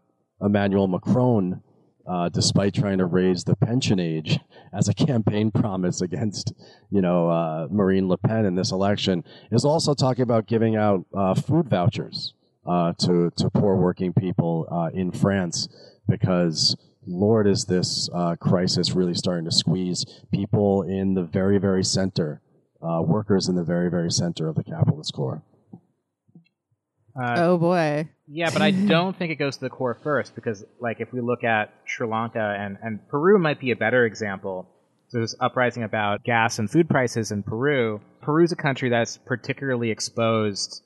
Emmanuel Macron uh, despite trying to raise the pension age as a campaign promise against, you know, uh, Marine Le Pen in this election, is also talking about giving out uh, food vouchers uh, to to poor working people uh, in France because. Lord, is this uh, crisis really starting to squeeze people in the very, very center, workers in the very, very center of the capitalist core? Uh, oh boy. Yeah, but I don't think it goes to the core first because, like, if we look at Sri Lanka and, and Peru might be a better example. So there's uprising about gas and food prices in Peru. Peru's a country that's particularly exposed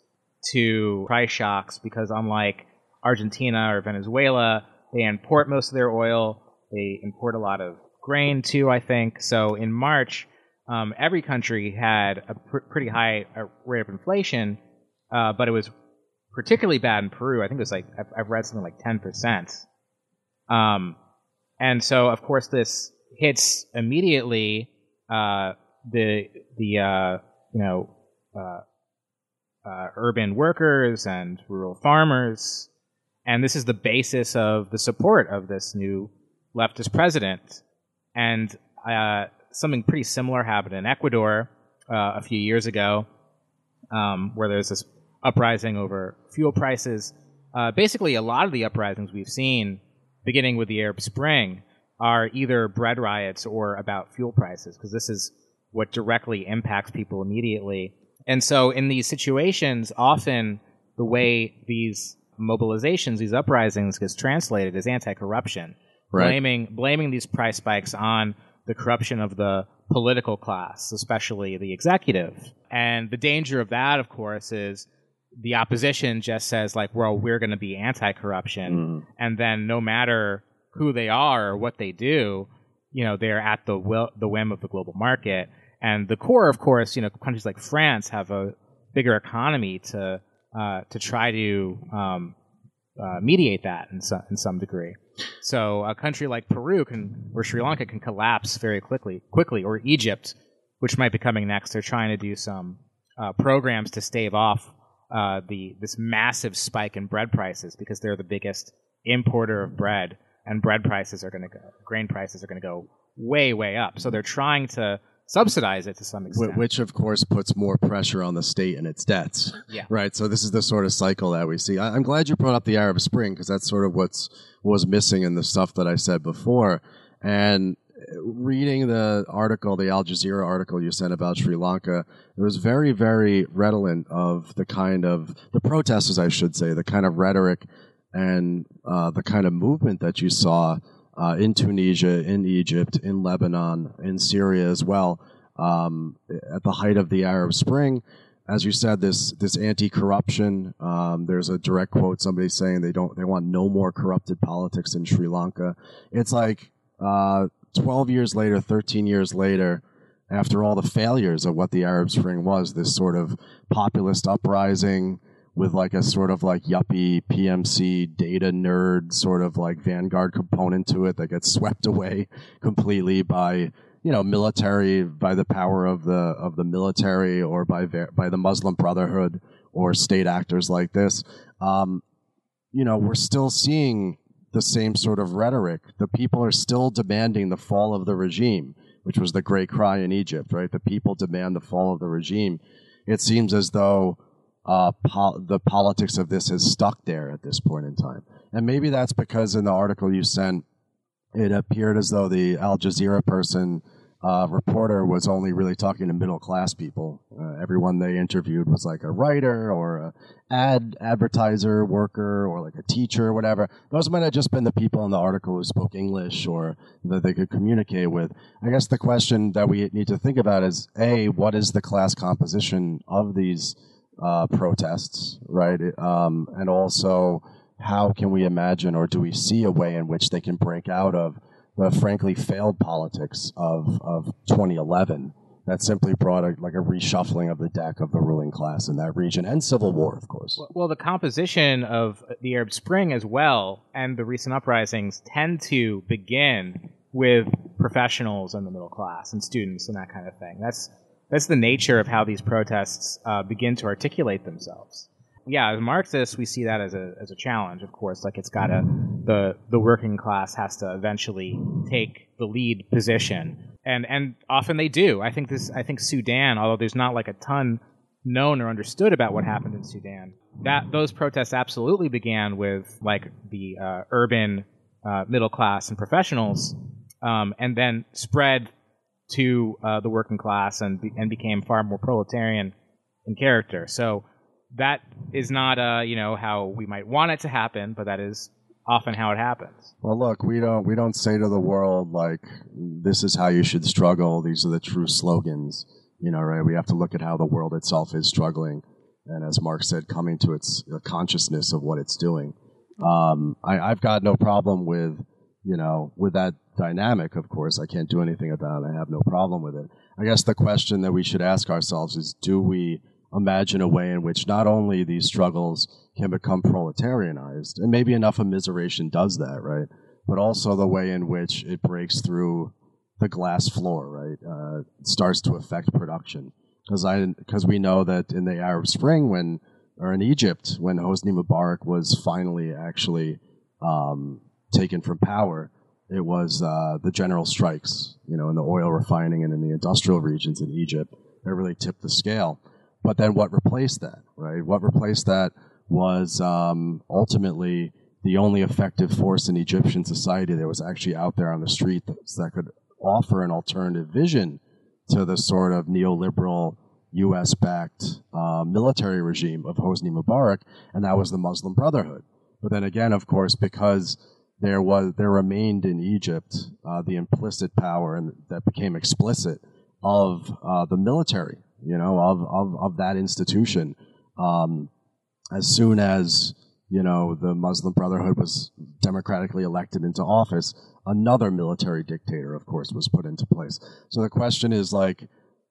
to price shocks because, unlike Argentina or Venezuela, they import most of their oil. They import a lot of grain too, I think. So in March, um, every country had a pr- pretty high uh, rate of inflation, uh, but it was particularly bad in Peru. I think it was like I've, I've read something like ten percent. Um, and so of course this hits immediately uh, the the uh, you know uh, urban workers and rural farmers, and this is the basis of the support of this new leftist president. And uh, something pretty similar happened in Ecuador uh, a few years ago, um, where there's this uprising over fuel prices. Uh, basically, a lot of the uprisings we've seen, beginning with the Arab Spring, are either bread riots or about fuel prices, because this is what directly impacts people immediately. And so, in these situations, often the way these mobilizations, these uprisings, gets translated is anti-corruption, right. blaming blaming these price spikes on the corruption of the political class, especially the executive. And the danger of that, of course, is the opposition just says like, well, we're going to be anti-corruption, mm. and then no matter who they are or what they do, you know, they're at the will, the whim of the global market. And the core, of course, you know, countries like France have a bigger economy to uh, to try to um, uh, mediate that in some in some degree. So a country like Peru can or Sri Lanka can collapse very quickly, quickly, or Egypt, which might be coming next. They're trying to do some uh, programs to stave off uh, the this massive spike in bread prices because they're the biggest importer of bread, and bread prices are going to grain prices are going to go way way up. So they're trying to subsidize it to some extent. Which, of course, puts more pressure on the state and its debts. Yeah. Right. So this is the sort of cycle that we see. I, am glad you brought up the Arab Spring because that's sort of what's was missing in the stuff that I said before. And reading the article, the Al Jazeera article you sent about Sri Lanka, it was very, very redolent of the kind of the protesters, I should say, the kind of rhetoric and uh, the kind of movement that you saw uh, in Tunisia, in Egypt, in Lebanon, in Syria as well, um, at the height of the Arab Spring. as you said, this this anti-corruption. Um, there's a direct quote somebody saying they don't they want no more corrupted politics in Sri Lanka. It's like uh, 12 years later, 13 years later, after all the failures of what the Arab Spring was, this sort of populist uprising with like a sort of like yuppie PMC data nerd sort of like vanguard component to it that gets swept away completely by you know military by the power of the of the military or by by the Muslim Brotherhood or state actors like this. Um, you know, we're still seeing the same sort of rhetoric. The people are still demanding the fall of the regime, which was the great cry in Egypt, right? The people demand the fall of the regime. It seems as though uh, po- the politics of this has stuck there at this point in time. And maybe that's because in the article you sent, it appeared as though the Al Jazeera person, uh, reporter, was only really talking to middle class people. Uh, everyone they interviewed was like a writer or a ad advertiser worker or like a teacher or whatever. Those might have just been the people in the article who spoke English or that they could communicate with. I guess the question that we need to think about is a what is the class composition of these uh, protests, right? Um, and also, how can we imagine or do we see a way in which they can break out of the frankly failed politics of, of 2011 that simply brought a, like a reshuffling of the deck of the ruling class in that region and civil war, of course. Well, the composition of the Arab Spring as well and the recent uprisings tend to begin with professionals and the middle class and students and that kind of thing. That's that's the nature of how these protests uh, begin to articulate themselves. Yeah, as Marxists, we see that as a as a challenge. Of course, like it's got to the the working class has to eventually take the lead position, and and often they do. I think this. I think Sudan, although there's not like a ton known or understood about what happened in Sudan, that those protests absolutely began with like the uh, urban uh, middle class and professionals, um, and then spread to uh, the working class and be- and became far more proletarian in character. So that is not uh, you know how we might want it to happen, but that is often how it happens. Well, look, we don't we don't say to the world like this is how you should struggle. These are the true slogans. You know, right? We have to look at how the world itself is struggling, and as Mark said, coming to its consciousness of what it's doing. Um, I, I've got no problem with you know with that dynamic, of course. I can't do anything about it. I have no problem with it. I guess the question that we should ask ourselves is do we imagine a way in which not only these struggles can become proletarianized, and maybe enough immiseration does that, right? But also the way in which it breaks through the glass floor, right? Uh, starts to affect production. Because I, because we know that in the Arab Spring, when or in Egypt, when Hosni Mubarak was finally actually um, taken from power, it was uh, the general strikes, you know, in the oil refining and in the industrial regions in Egypt that really tipped the scale. But then what replaced that, right? What replaced that was um, ultimately the only effective force in Egyptian society that was actually out there on the street that, that could offer an alternative vision to the sort of neoliberal U.S. backed uh, military regime of Hosni Mubarak, and that was the Muslim Brotherhood. But then again, of course, because there was there remained in Egypt uh, the implicit power and that became explicit of uh, the military, you know, of of, of that institution. Um, as soon as you know the Muslim Brotherhood was democratically elected into office, another military dictator, of course, was put into place. So the question is like.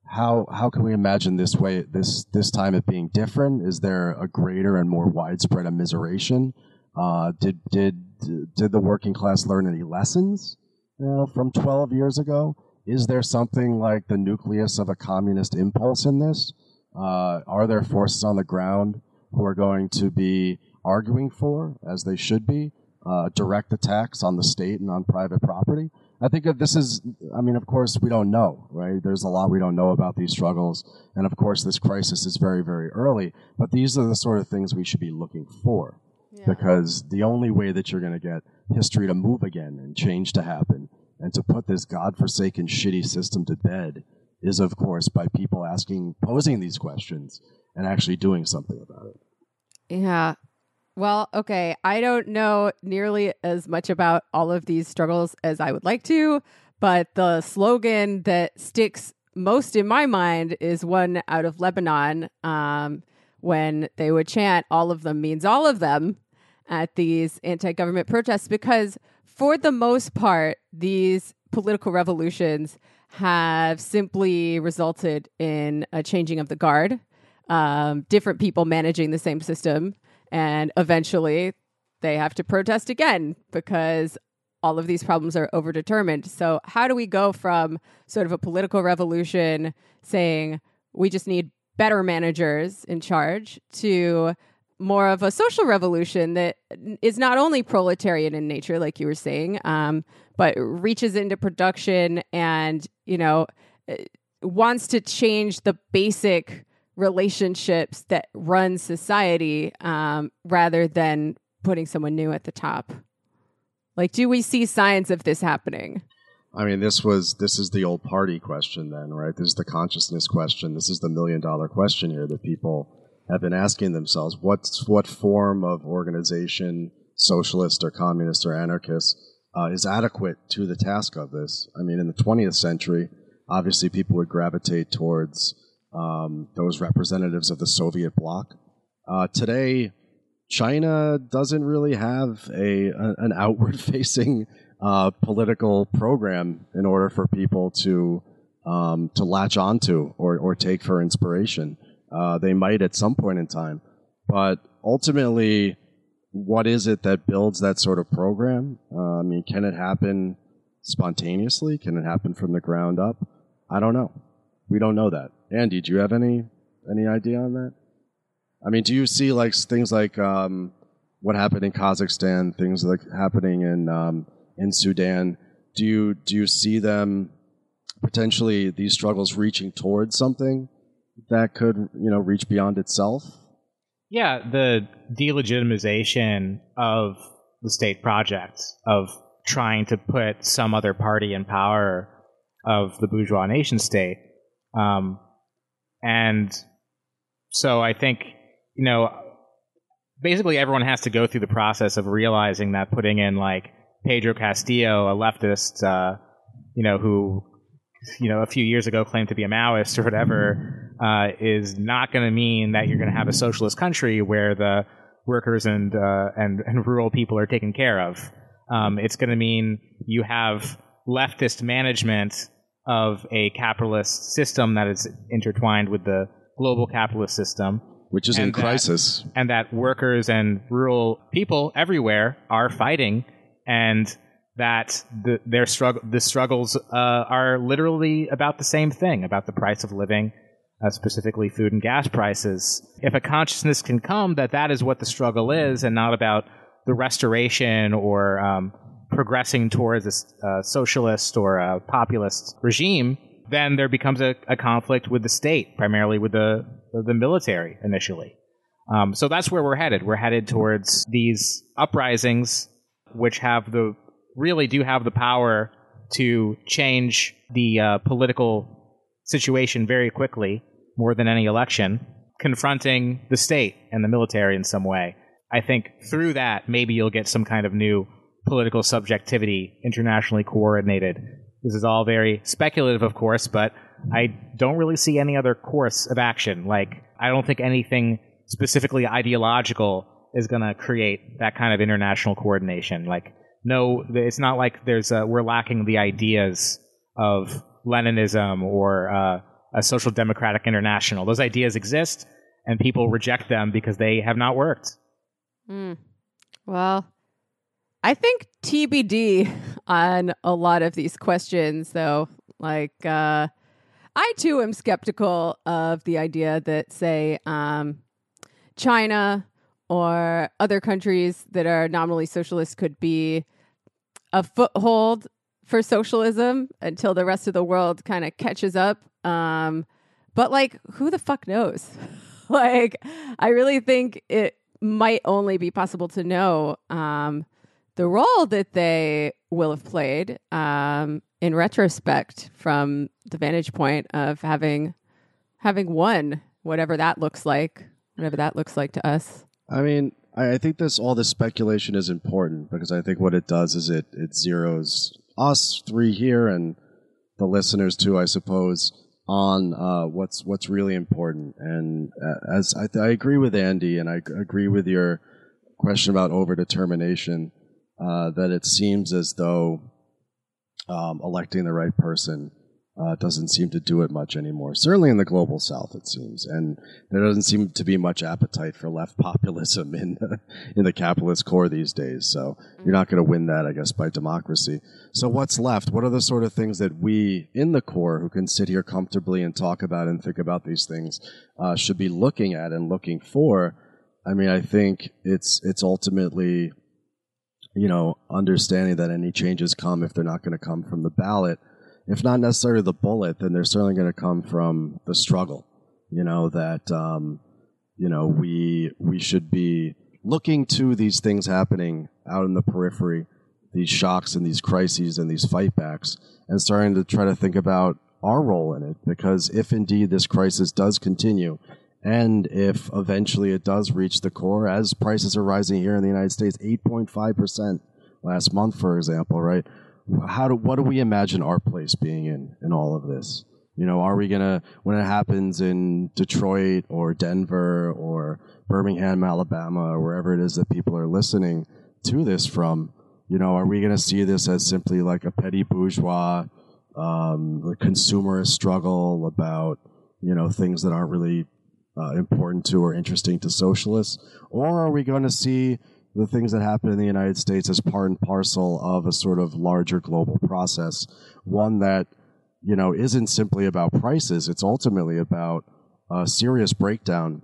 How, how can we imagine this way this this time it being different? Is there a greater and more widespread immiseration? Uh, did did did the working class learn any lessons you know, from 12 years ago? Is there something like the nucleus of a communist impulse in this? Uh, are there forces on the ground who are going to be arguing for, as they should be, uh, direct attacks on the state and on private property? I think that this is, I mean, of course, we don't know, right? There's a lot we don't know about these struggles. And of course, this crisis is very, very early. But these are the sort of things we should be looking for because the only way that you're going to get history to move again and change to happen and to put this godforsaken shitty system to bed is of course by people asking posing these questions and actually doing something about it. Yeah. Well okay. I don't know nearly as much about all of these struggles as i would like to but the slogan that sticks most in my mind is one out of Lebanon um, when they would chant, all of them means all of them at these anti government protests, because for the most part, these political revolutions have simply resulted in a changing of the guard, um, different people managing the same system, and eventually they have to protest again because all of these problems are overdetermined. So, how do we go from sort of a political revolution saying we just need better managers in charge to more of a social revolution that is not only proletarian in nature, like you were saying, um, but reaches into production and, you know, uh, wants to change the basic relationships that run society um, rather than putting someone new at the top. Like, do we see signs of this happening? I mean, this was this is the old party question, then, right? This is the consciousness question. This is the million dollar question here that people have been asking themselves: what's what form of organization, socialist or communist or anarchist, uh, is adequate to the task of this? I mean, in the 20th century, obviously, people would gravitate towards um, those representatives of the Soviet bloc. Uh, today, China doesn't really have a, a an outward facing uh, political program in order for people to um, to latch onto or, or take for inspiration. Uh, they might at some point in time, but ultimately, what is it that builds that sort of program? Uh, I mean, can it happen spontaneously? Can it happen from the ground up? I don't know. We don't know that. Andy, do you have any any idea on that? I mean, do you see like things like um, what happened in Kazakhstan, things like happening in um, in Sudan? Do you do you see them potentially these struggles reaching towards something that could you know reach beyond itself? Yeah, the delegitimization of the state project of trying to put some other party in power of the bourgeois nation state, um, and so I think you know, basically everyone has to go through the process of realizing that putting in like Pedro Castillo, a leftist, uh, you know, who, you know, a few years ago claimed to be a Maoist or whatever, uh, is not going to mean that you're going to have a socialist country where the workers and uh, and and rural people are taken care of. Um, it's going to mean you have leftist management of a capitalist system that is intertwined with the global capitalist system which is in that, crisis, and that workers and rural people everywhere are fighting, and that the, their struggle, the struggles uh, are literally about the same thing, about the price of living, uh, specifically food and gas prices. If a consciousness can come that that is what the struggle is, and not about the restoration or um, progressing towards a uh, socialist or a populist regime, then there becomes a, a conflict with the state, primarily with the the military initially. Um, so that's where we're headed. We're headed towards these uprisings, which have the really do have the power to change the uh, political situation very quickly, more than any election, confronting the state and the military in some way. I think through that, maybe you'll get some kind of new political subjectivity, internationally coordinated. This is all very speculative, of course, but I don't really see any other course of action. Like, I don't think anything specifically ideological is going to create that kind of international coordination. Like, no, it's not like there's a, we're lacking the ideas of Leninism or uh, a social democratic international. Those ideas exist, and people reject them because they have not worked. Mm. Well, I think TBD on a lot of these questions, though. Like, uh, I too am skeptical of the idea that, say, um, China or other countries that are nominally socialist could be a foothold for socialism until the rest of the world kind of catches up. Um, but like, who the fuck knows? like, I really think it might only be possible to know um, the role that they will have played um, in retrospect from the vantage point of having having won whatever that looks like whatever that looks like to us i mean i think this all this speculation is important because i think what it does is it it zeroes us three here and the listeners too i suppose on uh, what's what's really important. And uh, as I, I agree with Andy, and I agree with your question about overdetermination, uh, that it seems as though um, electing the right person uh, doesn't seem to do it much anymore. Certainly in the global south, it seems, and there doesn't seem to be much appetite for left populism in the, in the capitalist core these days. So you're not going to win that, I guess, by democracy. So what's left? What are the sort of things that we in the core, who can sit here comfortably and talk about and think about these things, uh, should be looking at and looking for? I mean, I think it's it's ultimately, you know, understanding that any changes come if they're not going to come from the ballot if not necessarily the bullet, then they're certainly going to come from the struggle. You know that um, you know we we should be looking to these things happening out in the periphery, these shocks and these crises and these fightbacks, and starting to try to think about our role in it. Because if indeed this crisis does continue, and if eventually it does reach the core, as prices are rising here in the United States, eight point five percent last month, for example, right? How do what do we imagine our place being in in all of this? You know, are we gonna when it happens in Detroit or Denver or Birmingham, Alabama, or wherever it is that people are listening to this from? You know, are we gonna see this as simply like a petty bourgeois, um, consumerist struggle about you know things that aren't really uh, important to or interesting to socialists, or are we going to see the things that happen in the United States as part and parcel of a sort of larger global process, one that you know isn't simply about prices. It's ultimately about a serious breakdown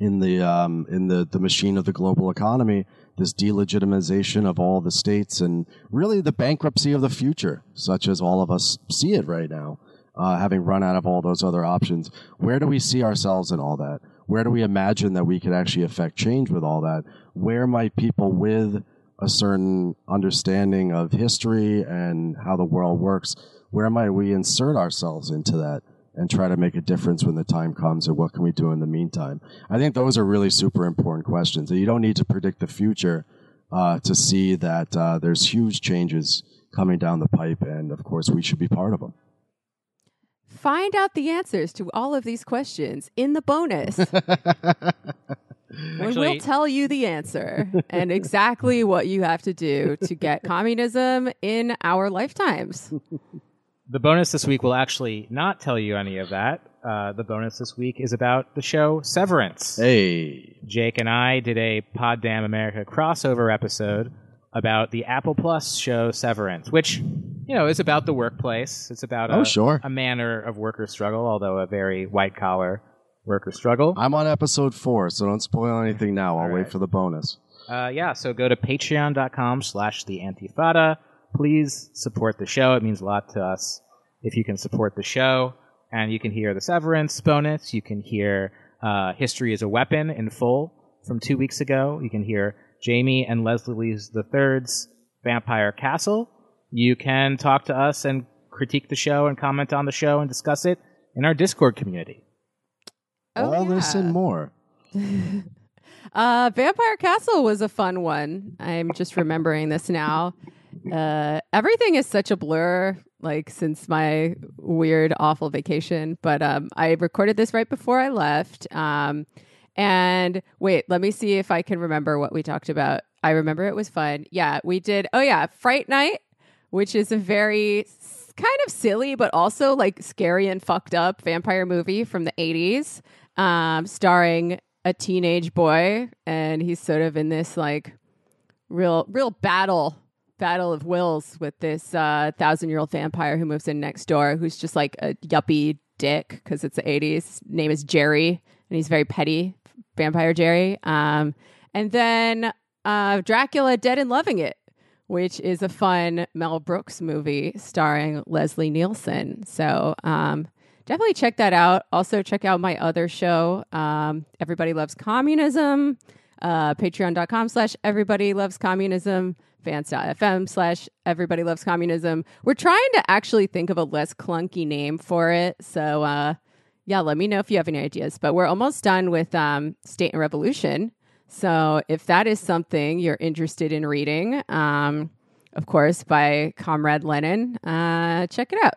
in the um, in the the machine of the global economy. This delegitimization of all the states and really the bankruptcy of the future, such as all of us see it right now, uh, having run out of all those other options. Where do we see ourselves in all that? Where do we imagine that we could actually affect change with all that? Where might people with a certain understanding of history and how the world works, where might we insert ourselves into that and try to make a difference when the time comes, or what can we do in the meantime? I think those are really super important questions. You don't need to predict the future uh, to see that uh, there's huge changes coming down the pipe, and of course, we should be part of them. Find out the answers to all of these questions in the bonus. we will tell you the answer and exactly what you have to do to get communism in our lifetimes. The bonus this week will actually not tell you any of that. Uh, the bonus this week is about the show Severance. Hey. Jake and I did a Pod Damn America crossover episode about the Apple Plus show Severance, which you know is about the workplace. It's about Oh, a, sure. a manner of worker struggle, although a very white collar worker struggle. I'm on episode four, so don't spoil anything now. I'll All wait for the bonus. Uh, yeah, so go to patreon.com slash the antifada. Please support the show. It means a lot to us if you can support the show. And you can hear the Severance bonus. You can hear uh, History is a Weapon in full from two weeks ago. You can hear Jamie and Leslie Lee's the Third's Vampire Castle. You can talk to us and critique the show and comment on the show and discuss it in our Discord community. Oh, All this and more. Uh, Vampire Castle was a fun one. I'm just remembering this now. Uh, everything is such a blur, like since my weird, awful vacation. But um, I recorded this right before I left. Um, and wait, let me see if I can remember what we talked about. I remember it was fun. Yeah, we did. Oh yeah, Fright Night, which is a very s- kind of silly but also like scary and fucked up vampire movie from the 80s, um, starring a teenage boy, and he's sort of in this like real, real battle. Battle of wills with this uh, thousand year old vampire who moves in next door, who's just like a yuppie dick because it's the 80s. Name is Jerry, and he's very petty, vampire Jerry. Um, and then uh, Dracula Dead and Loving It, which is a fun Mel Brooks movie starring Leslie Nielsen. So um, definitely check that out. Also, check out my other show, um, Everybody Loves Communism, uh, patreon.com slash Everybody Loves Communism, fans.fm slash Everybody Loves Communism. We're trying to actually think of a less clunky name for it. So, uh, yeah, let me know if you have any ideas. But we're almost done with um, State and Revolution. So if that is something you're interested in reading, um, of course, by Comrade Lenin, uh, check it out.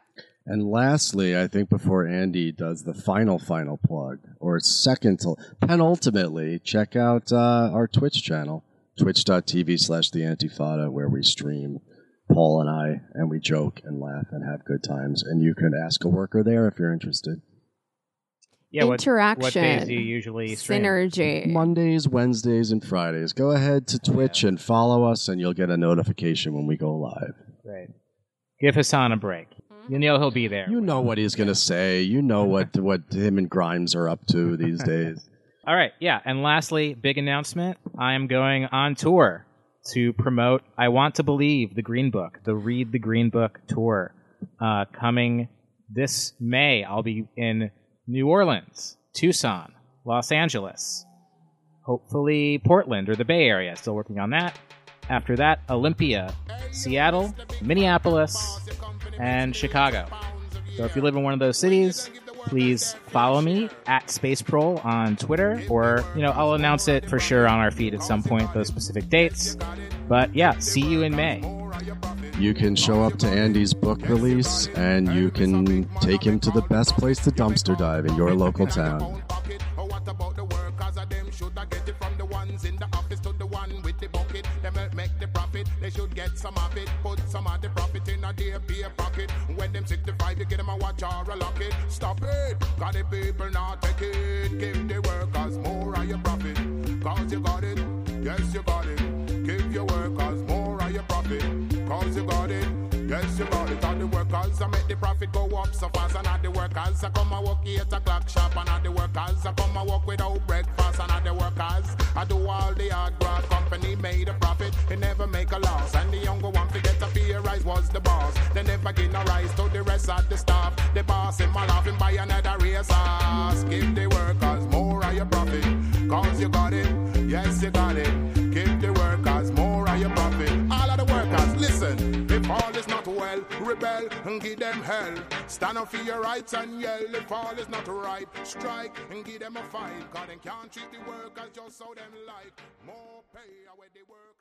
And lastly, I think before Andy does the final, final plug, or second to penultimately, check out uh, our Twitch channel, twitch.tv slash the Antifada, where we stream Paul and I, and we joke and laugh and have good times. And you can ask a worker there if you're interested. Yeah, Interaction. what days do you usually stream? Synergy. Mondays, Wednesdays, and Fridays. Go ahead to Twitch and follow us, and you'll get a notification when we go live. Right. Give Hasan a break. You know he'll be there. You know what he's gonna say. You know what what him and Grimes are up to these days. All right, yeah. And lastly, big announcement. I am going on tour to promote I Want to Believe, the Green Book, the Read the Green Book tour. Uh, coming this May, I'll be in New Orleans, Tucson, Los Angeles, hopefully Portland or the Bay Area. Still working on that. After that, Olympia, Seattle, Minneapolis, and Chicago. So if you live in one of those cities, please follow me at Space Prol on Twitter, or you know I'll announce it for sure on our feed at some point those specific dates. But yeah, see you in May. You can show up to Andy's book release, and you can take him to the best place to dumpster dive in your local town. Should get some of it. Put some of the profit in a their beer pocket. When them 65, you get them a watch or a locket. Stop it. Got the people not take it. Give the workers more of your profit. Cause you got it. Yes, you got it. Cause you got it. Yes, you got it. All the workers I make the profit go up so fast, and all the workers I come and work eight o'clock shop, and all the workers I come and work without breakfast, and all the workers I do all the hard work. Company made a profit, it never make a loss, and the younger one forget a pay rise was the boss. They never give no rise to the rest of the staff. The boss him a laughing by another race ass. Give the workers more of your profit, cause you got it. Yes, you got it. And give them hell. Stand up for your rights and yell. If all is not right, strike and give them a fight. God, they can't treat the workers just so them like. More pay where the workers are.